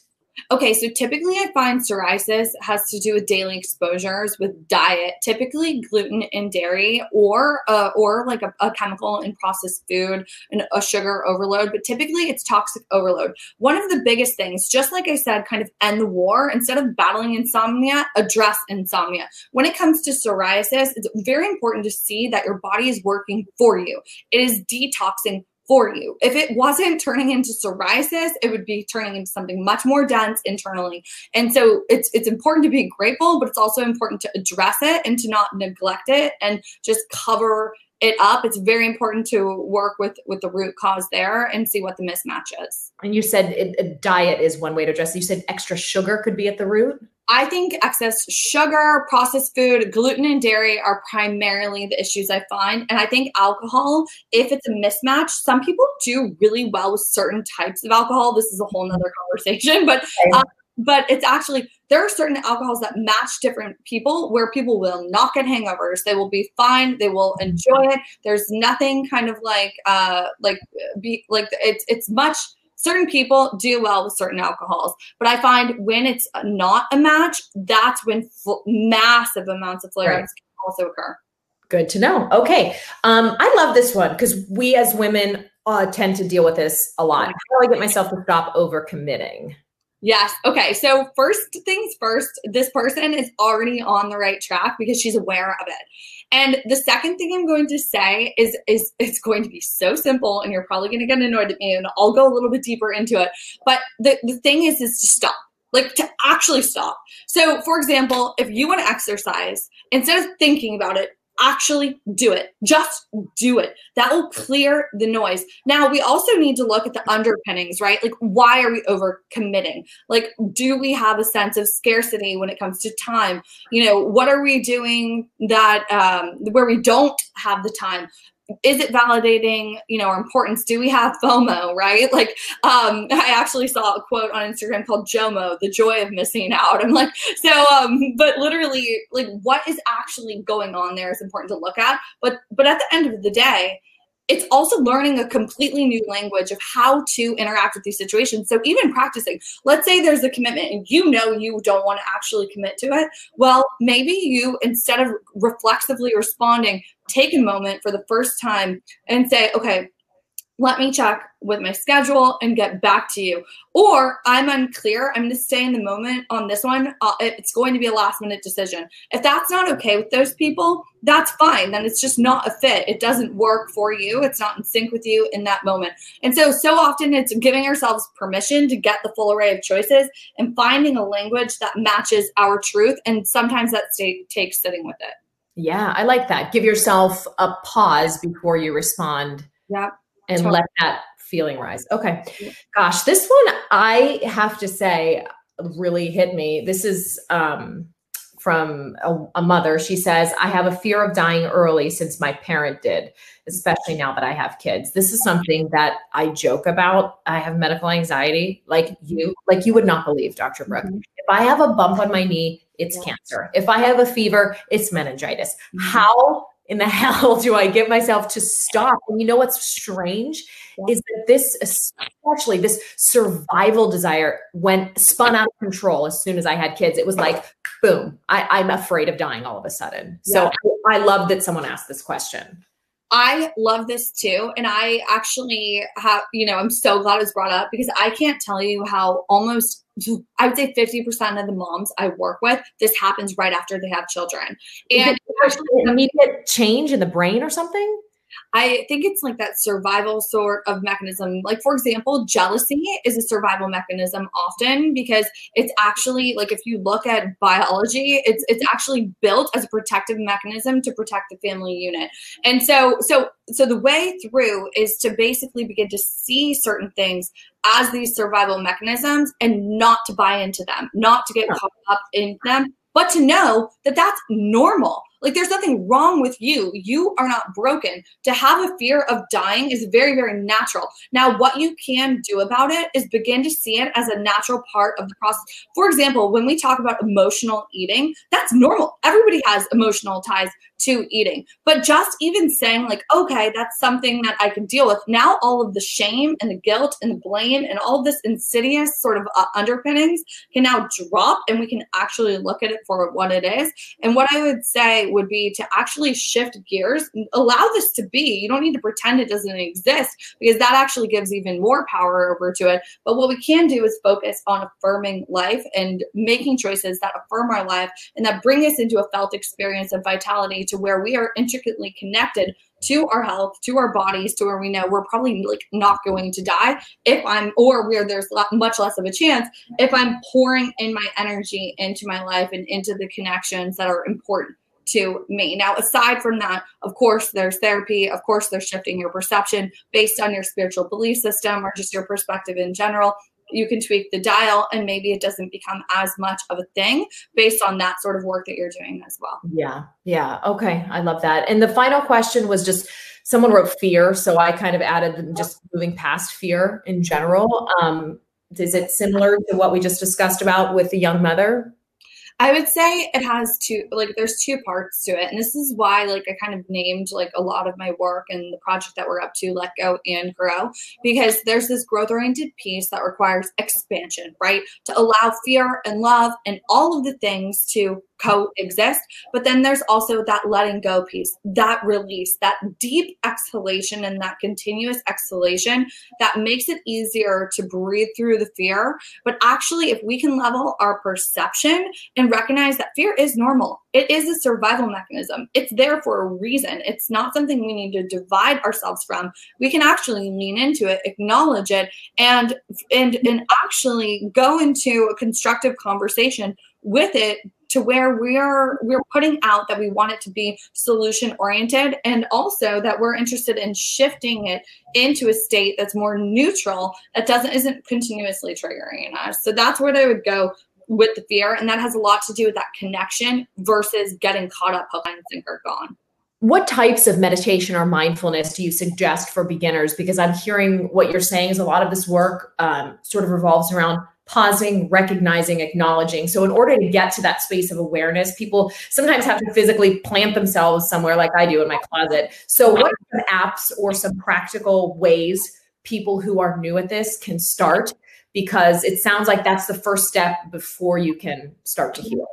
Okay, so typically I find psoriasis has to do with daily exposures with diet, typically gluten and dairy, or uh, or like a, a, chemical in processed food and a sugar overload. But typically it's toxic overload. One of the biggest things, just like I said, kind of end the war. Instead of battling insomnia, address insomnia. When it comes to psoriasis, it's very important to see that your body is working for you. It is detoxing for you. If it wasn't turning into psoriasis, it would be turning into something much more dense internally. And so it's it's important to be grateful, but it's also important to address it and to not neglect it and just cover it up. It's very important to work with with the root cause there and see what the mismatch is. And you said it, diet is one way to address. It. You said extra sugar could be at the root. I think excess sugar, processed food, gluten, and dairy are primarily the issues I find. And I think alcohol, if it's a mismatch, some people do really well with certain types of alcohol. This is a whole nother conversation, but um, but it's actually there are certain alcohols that match different people where people will not get hangovers. They will be fine. They will enjoy it. There's nothing kind of like uh like be like it's it's much certain people do well with certain alcohols but i find when it's not a match that's when f- massive amounts of flare-ups right. can also occur good to know okay um i love this one because we as women uh, tend to deal with this a lot how do i get myself to stop over committing Yes. Okay. So, first things first, this person is already on the right track because she's aware of it. And the second thing I'm going to say is is it's going to be so simple and you're probably going to get annoyed at me and I'll go a little bit deeper into it. But the, the thing is is to stop like to actually stop. So, for example, if you want to exercise instead of thinking about it, actually do it. Just do it. That will clear the noise. Now, we also need to look at the underpinnings, right? Like, why are we over committing? Like, do we have a sense of scarcity when it comes to time? You know, what are we doing that um, where we don't have the time? Is it validating you know our importance? Do we have fomo right? Like um i actually saw a quote on instagram called jomo the joy of missing out. I'm like so um but literally like what is actually going on there is important to look at. But but at the end of the day it's also learning a completely new language of how to interact with these situations. So even practicing, let's say there's a commitment and you know you don't want to actually commit to it. Well, maybe you instead of reflexively responding, take a moment for the first time and say, okay, let me check with my schedule and get back to you. Or I'm unclear. I'm going to stay in the moment on this one. Uh, it's going to be a last minute decision. If that's not okay with those people, that's fine. Then it's just not a fit. It doesn't work for you. It's not in sync with you in that moment. And so, so often it's giving ourselves permission to get the full array of choices and finding a language that matches our truth. And sometimes that takes sitting with it. Yeah, I like that. Give yourself a pause before you respond. Yeah and totally. let that feeling rise. Okay. Gosh, this one I have to say really hit me. This is um, from a, a, mother. She says, I have a fear of dying early since my parent did, especially now that I have kids. This is something that I joke about. I have medical anxiety, like you, like you would not believe, Dr. Brooke. Mm-hmm. If I have a bump on my knee, it's yeah. cancer. If I have a fever, it's meningitis. Mm-hmm. How in the hell do I get myself to stop? And you know what's strange yeah. is that this, especially this survival desire, went spun out of control as soon as I had kids. It was like, boom, I, am afraid of dying all of a sudden. So. I, I love that someone asked this question. I love this too. And I actually have, you know, I'm so glad it's brought up because I can't tell you how almost, I would say 50% of the moms I work with, this happens right after they have children. And actually immediate change in the brain or something? I think it's like that survival sort of mechanism. Like, for example, jealousy is a survival mechanism often because it's actually like if you look at biology, it's it's actually built as a protective mechanism to protect the family unit. And so so so the way through is to basically begin to see certain things as these survival mechanisms and not to buy into them, not to get caught up in them, but to know that that's normal like there's nothing wrong with you. You are not broken. To have a fear of dying is very, very natural. Now, what you can do about it is begin to see it as a natural part of the process. For example, when we talk about emotional eating, that's normal. Everybody has emotional ties to eating. But just even saying, like, okay, that's something that I can deal with. Now, all of the shame and the guilt and the blame and all this insidious sort of uh, underpinnings can now drop and we can actually look at it for what it is. And what I would say would be to actually shift gears, allow this to be. You don't need to pretend it doesn't exist because that actually gives even more power over to it. But what we can do is focus on affirming life and making choices that affirm our life and that bring us into a felt experience of vitality to where we are intricately connected to our health, to our bodies, to where we know we're probably like not going to die if I'm, or where there's much less of a chance if I'm pouring in my energy into my life and into the connections that are important to me. Now, aside from that, of course, there's therapy. Of course, there's shifting your perception based on your spiritual belief system or just your perspective in general. You can tweak the dial and maybe it doesn't become as much of a thing based on that sort of work that you're doing as well. Yeah. Yeah. Okay. I love that. And the final question was just someone wrote fear. So I kind of added just moving past fear in general. Um, is it similar to what we just discussed about with the young mother? I would say it has two like there's two parts to it. And this is why like I kind of named like a lot of my work and the project that we're up to, Let Go and Grow, because there's this growth oriented piece that requires expansion, right? To allow fear and love and all of the things to coexist. But then there's also that letting go piece, that release, that deep exhalation and that continuous exhalation that makes it easier to breathe through the fear. But actually, if we can level our perception and recognize that fear is normal, it is a survival mechanism. It's there for a reason. It's not something we need to divide ourselves from. We can actually lean into it, acknowledge it, and and and actually go into a constructive conversation with it to where we're we're putting out that we want it to be solution oriented and also that we're interested in shifting it into a state that's more neutral that doesn't isn't continuously triggering us. So that's where they would go with the fear and that has a lot to do with that connection versus getting caught up and sinker gone. What types of meditation or mindfulness do you suggest for beginners? Because i'm hearing what you're saying is a lot of this work um, sort of revolves around pausing, recognizing, acknowledging. So, in order to get to that space of awareness, people sometimes have to physically plant themselves somewhere, like I do in my closet. So, what are some apps or some practical ways people who are new at this can start? Because it sounds like that's the first step before you can start to heal.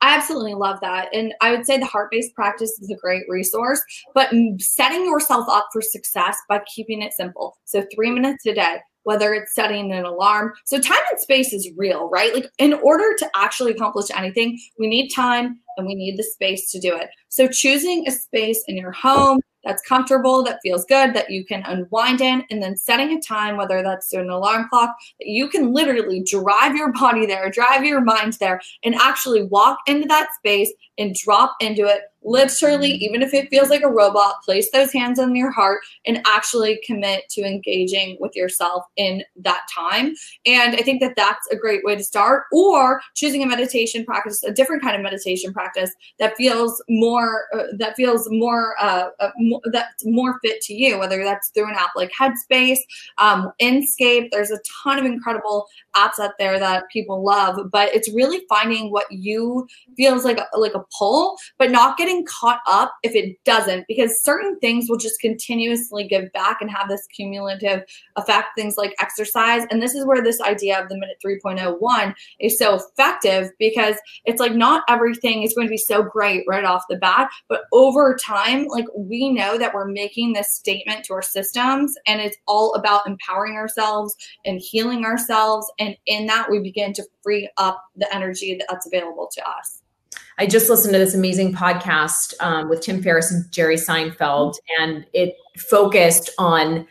I absolutely love that. And I would say the heart based practice is a great resource, but setting yourself up for success by keeping it simple. So, three minutes a day, whether it's setting an alarm. So time and space is real, right? Like in order to actually accomplish anything, we need time and we need the space to do it. So choosing a space in your home that's comfortable, that feels good, that you can unwind in, and then setting a time, whether that's through an alarm clock, that you can literally drive your body there, drive your mind there, and actually walk into that space and drop into it literally, even if it feels like a robot, place those hands on your heart and actually commit to engaging with yourself in that time. And I think that that's a great way to start, or choosing a meditation practice, a different kind of meditation practice that feels more, uh, that feels more, uh, uh, that's more fit to you, whether that's through an app like Headspace, um, Inscape. There's a ton of incredible apps out there that people love, but it's really finding what you feels like like a pull, but not getting getting caught up if it doesn't, because certain things will just continuously give back and have this cumulative effect, things like exercise. And this is where this idea of the minute 3.01 is so effective because it's like not everything is going to be so great right off the bat, but over time, like we know that we're making this statement to our systems and it's all about empowering ourselves and healing ourselves. And in that, we begin to free up the energy that's available to us. I just listened to this amazing podcast um, with Tim Ferriss and Jerry Seinfeld, and it focused on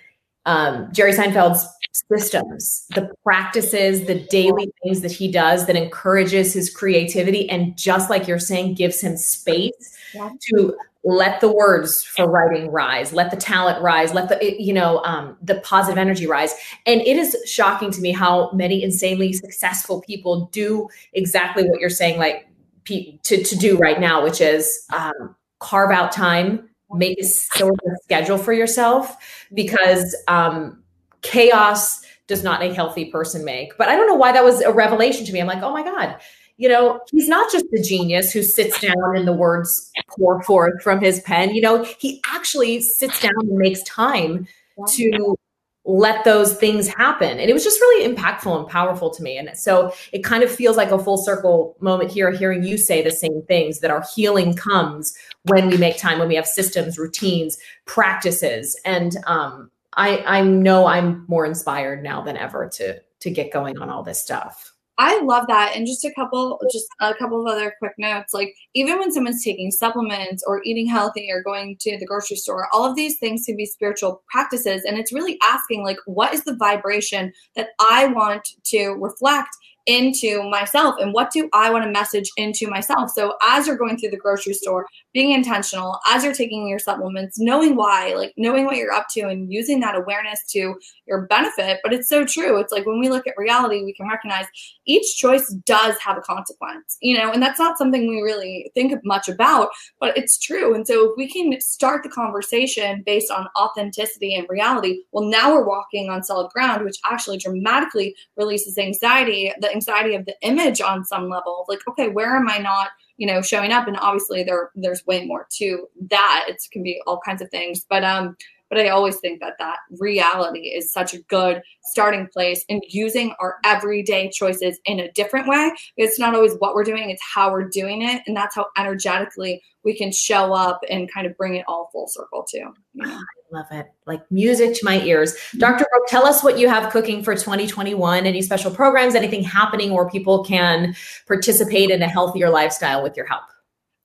um, Jerry Seinfeld's systems, the practices, the daily things that he does that encourages his creativity, and just like you're saying, gives him space yeah. to let the words for writing rise let the talent rise let the you know um, the positive energy rise and it is shocking to me how many insanely successful people do exactly what you're saying like to, to do right now, which is um, carve out time, make a sort of schedule for yourself because um, chaos does not a healthy person make. But I don't know why that was a revelation to me. I'm like, oh my God, you know, he's not just the genius who sits down and the words pour forth from his pen. You know, he actually sits down and makes time to let those things happen. And it was just really impactful and powerful to me. And so it kind of feels like a full circle moment here, hearing you say the same things that our healing comes when we make time, when we have systems, routines, practices. And um, I, I know I'm more inspired now than ever to to get going on all this stuff. I love that. And just a couple, just a couple of other quick notes. Like even when someone's taking supplements or eating healthy or going to the grocery store, all of these things can be spiritual practices. And it's really asking like, what is the vibration that I want to reflect into myself and what do I want to message into myself. So as you're going through the grocery store, being intentional, as you're taking your supplements, knowing why, like knowing what you're up to and using that awareness to your benefit. But it's so true. It's like when we look at reality, we can recognize each choice does have a consequence, you know, and that's not something we really think much about, but it's true. And so if we can start the conversation based on authenticity and reality, well, now we're walking on solid ground, which actually dramatically releases anxiety, the anxiety of the image on some level. Like, okay, where am I not? you know showing up and obviously there there's way more to that it can be all kinds of things but um but I always think that that reality is such a good starting place in using our everyday choices in a different way. It's not always what we're doing, it's how we're doing it. And that's how energetically we can show up and kind of bring it all full circle too. I love it. Like music to my ears. Dr. Brooke, tell us what you have cooking for 2021. Any special programs, anything happening where people can participate in a healthier lifestyle with your help?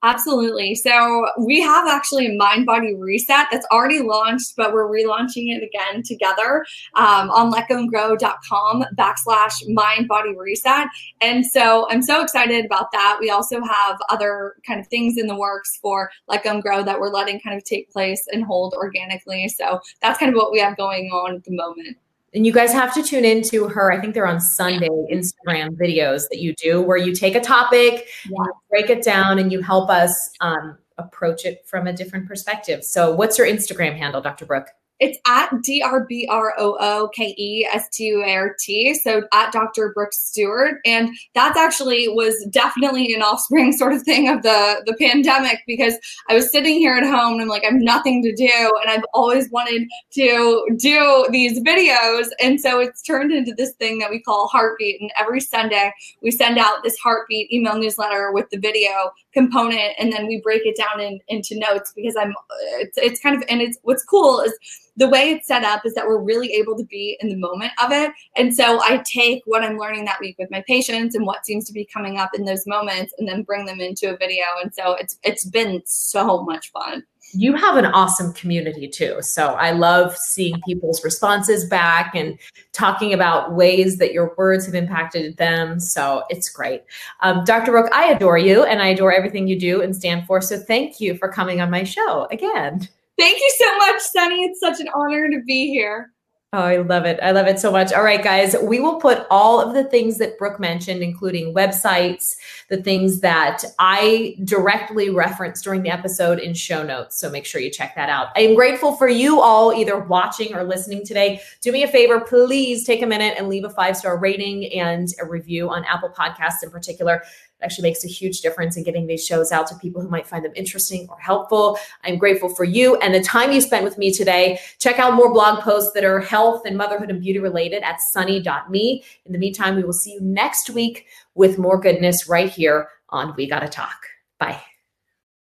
Absolutely. So we have actually a Mind Body Reset that's already launched, but we're relaunching it again together um, on letgoandgrow.com backslash Mind Body Reset. And so I'm so excited about that. We also have other kind of things in the works for Let Go and Grow that we're letting kind of take place and hold organically. So that's kind of what we have going on at the moment and you guys have to tune into her. I think they're on Sunday Instagram videos that you do where you take a topic, yeah. break it down, and you help us um, approach it from a different perspective. So, what's your Instagram handle, Dr. Brooke? It's at D R B R O O K E S T U A R T. So at Dr. Brooks Stuart. And that's actually was definitely an offspring sort of thing of the, the pandemic because I was sitting here at home and I'm like, I have nothing to do. And I've always wanted to do these videos. And so it's turned into this thing that we call Heartbeat. And every Sunday we send out this Heartbeat email newsletter with the video component. And then we break it down in, into notes because I'm, it's, it's kind of, and it's, what's cool is the way it's set up is that we're really able to be in the moment of it. And so I take what I'm learning that week with my patients and what seems to be coming up in those moments and then bring them into a video. And so it's it's been so much fun. You have an awesome community too. So I love seeing people's responses back and talking about ways that your words have impacted them. So it's great. Um, Dr. Brooke, I adore you and I adore everything you do and stand for. So thank you for coming on my show again. Thank you so much, Sonni. It's such an honor to be here. Oh, I love it. I love it so much. All right, guys, we will put all of the things that Brooke mentioned, including websites, the things that I directly referenced during the episode in show notes. So make sure you check that out. I am grateful for you all either watching or listening today. Do me a favor, please take a minute and leave a five star rating and a review on Apple Podcasts in particular actually makes a huge difference in getting these shows out to people who might find them interesting or helpful. I'm grateful for you and the time you spent with me today. Check out more blog posts that are health and motherhood and beauty related at sunny.me. In the meantime, we will see you next week with more goodness right here on We Gotta Talk. Bye.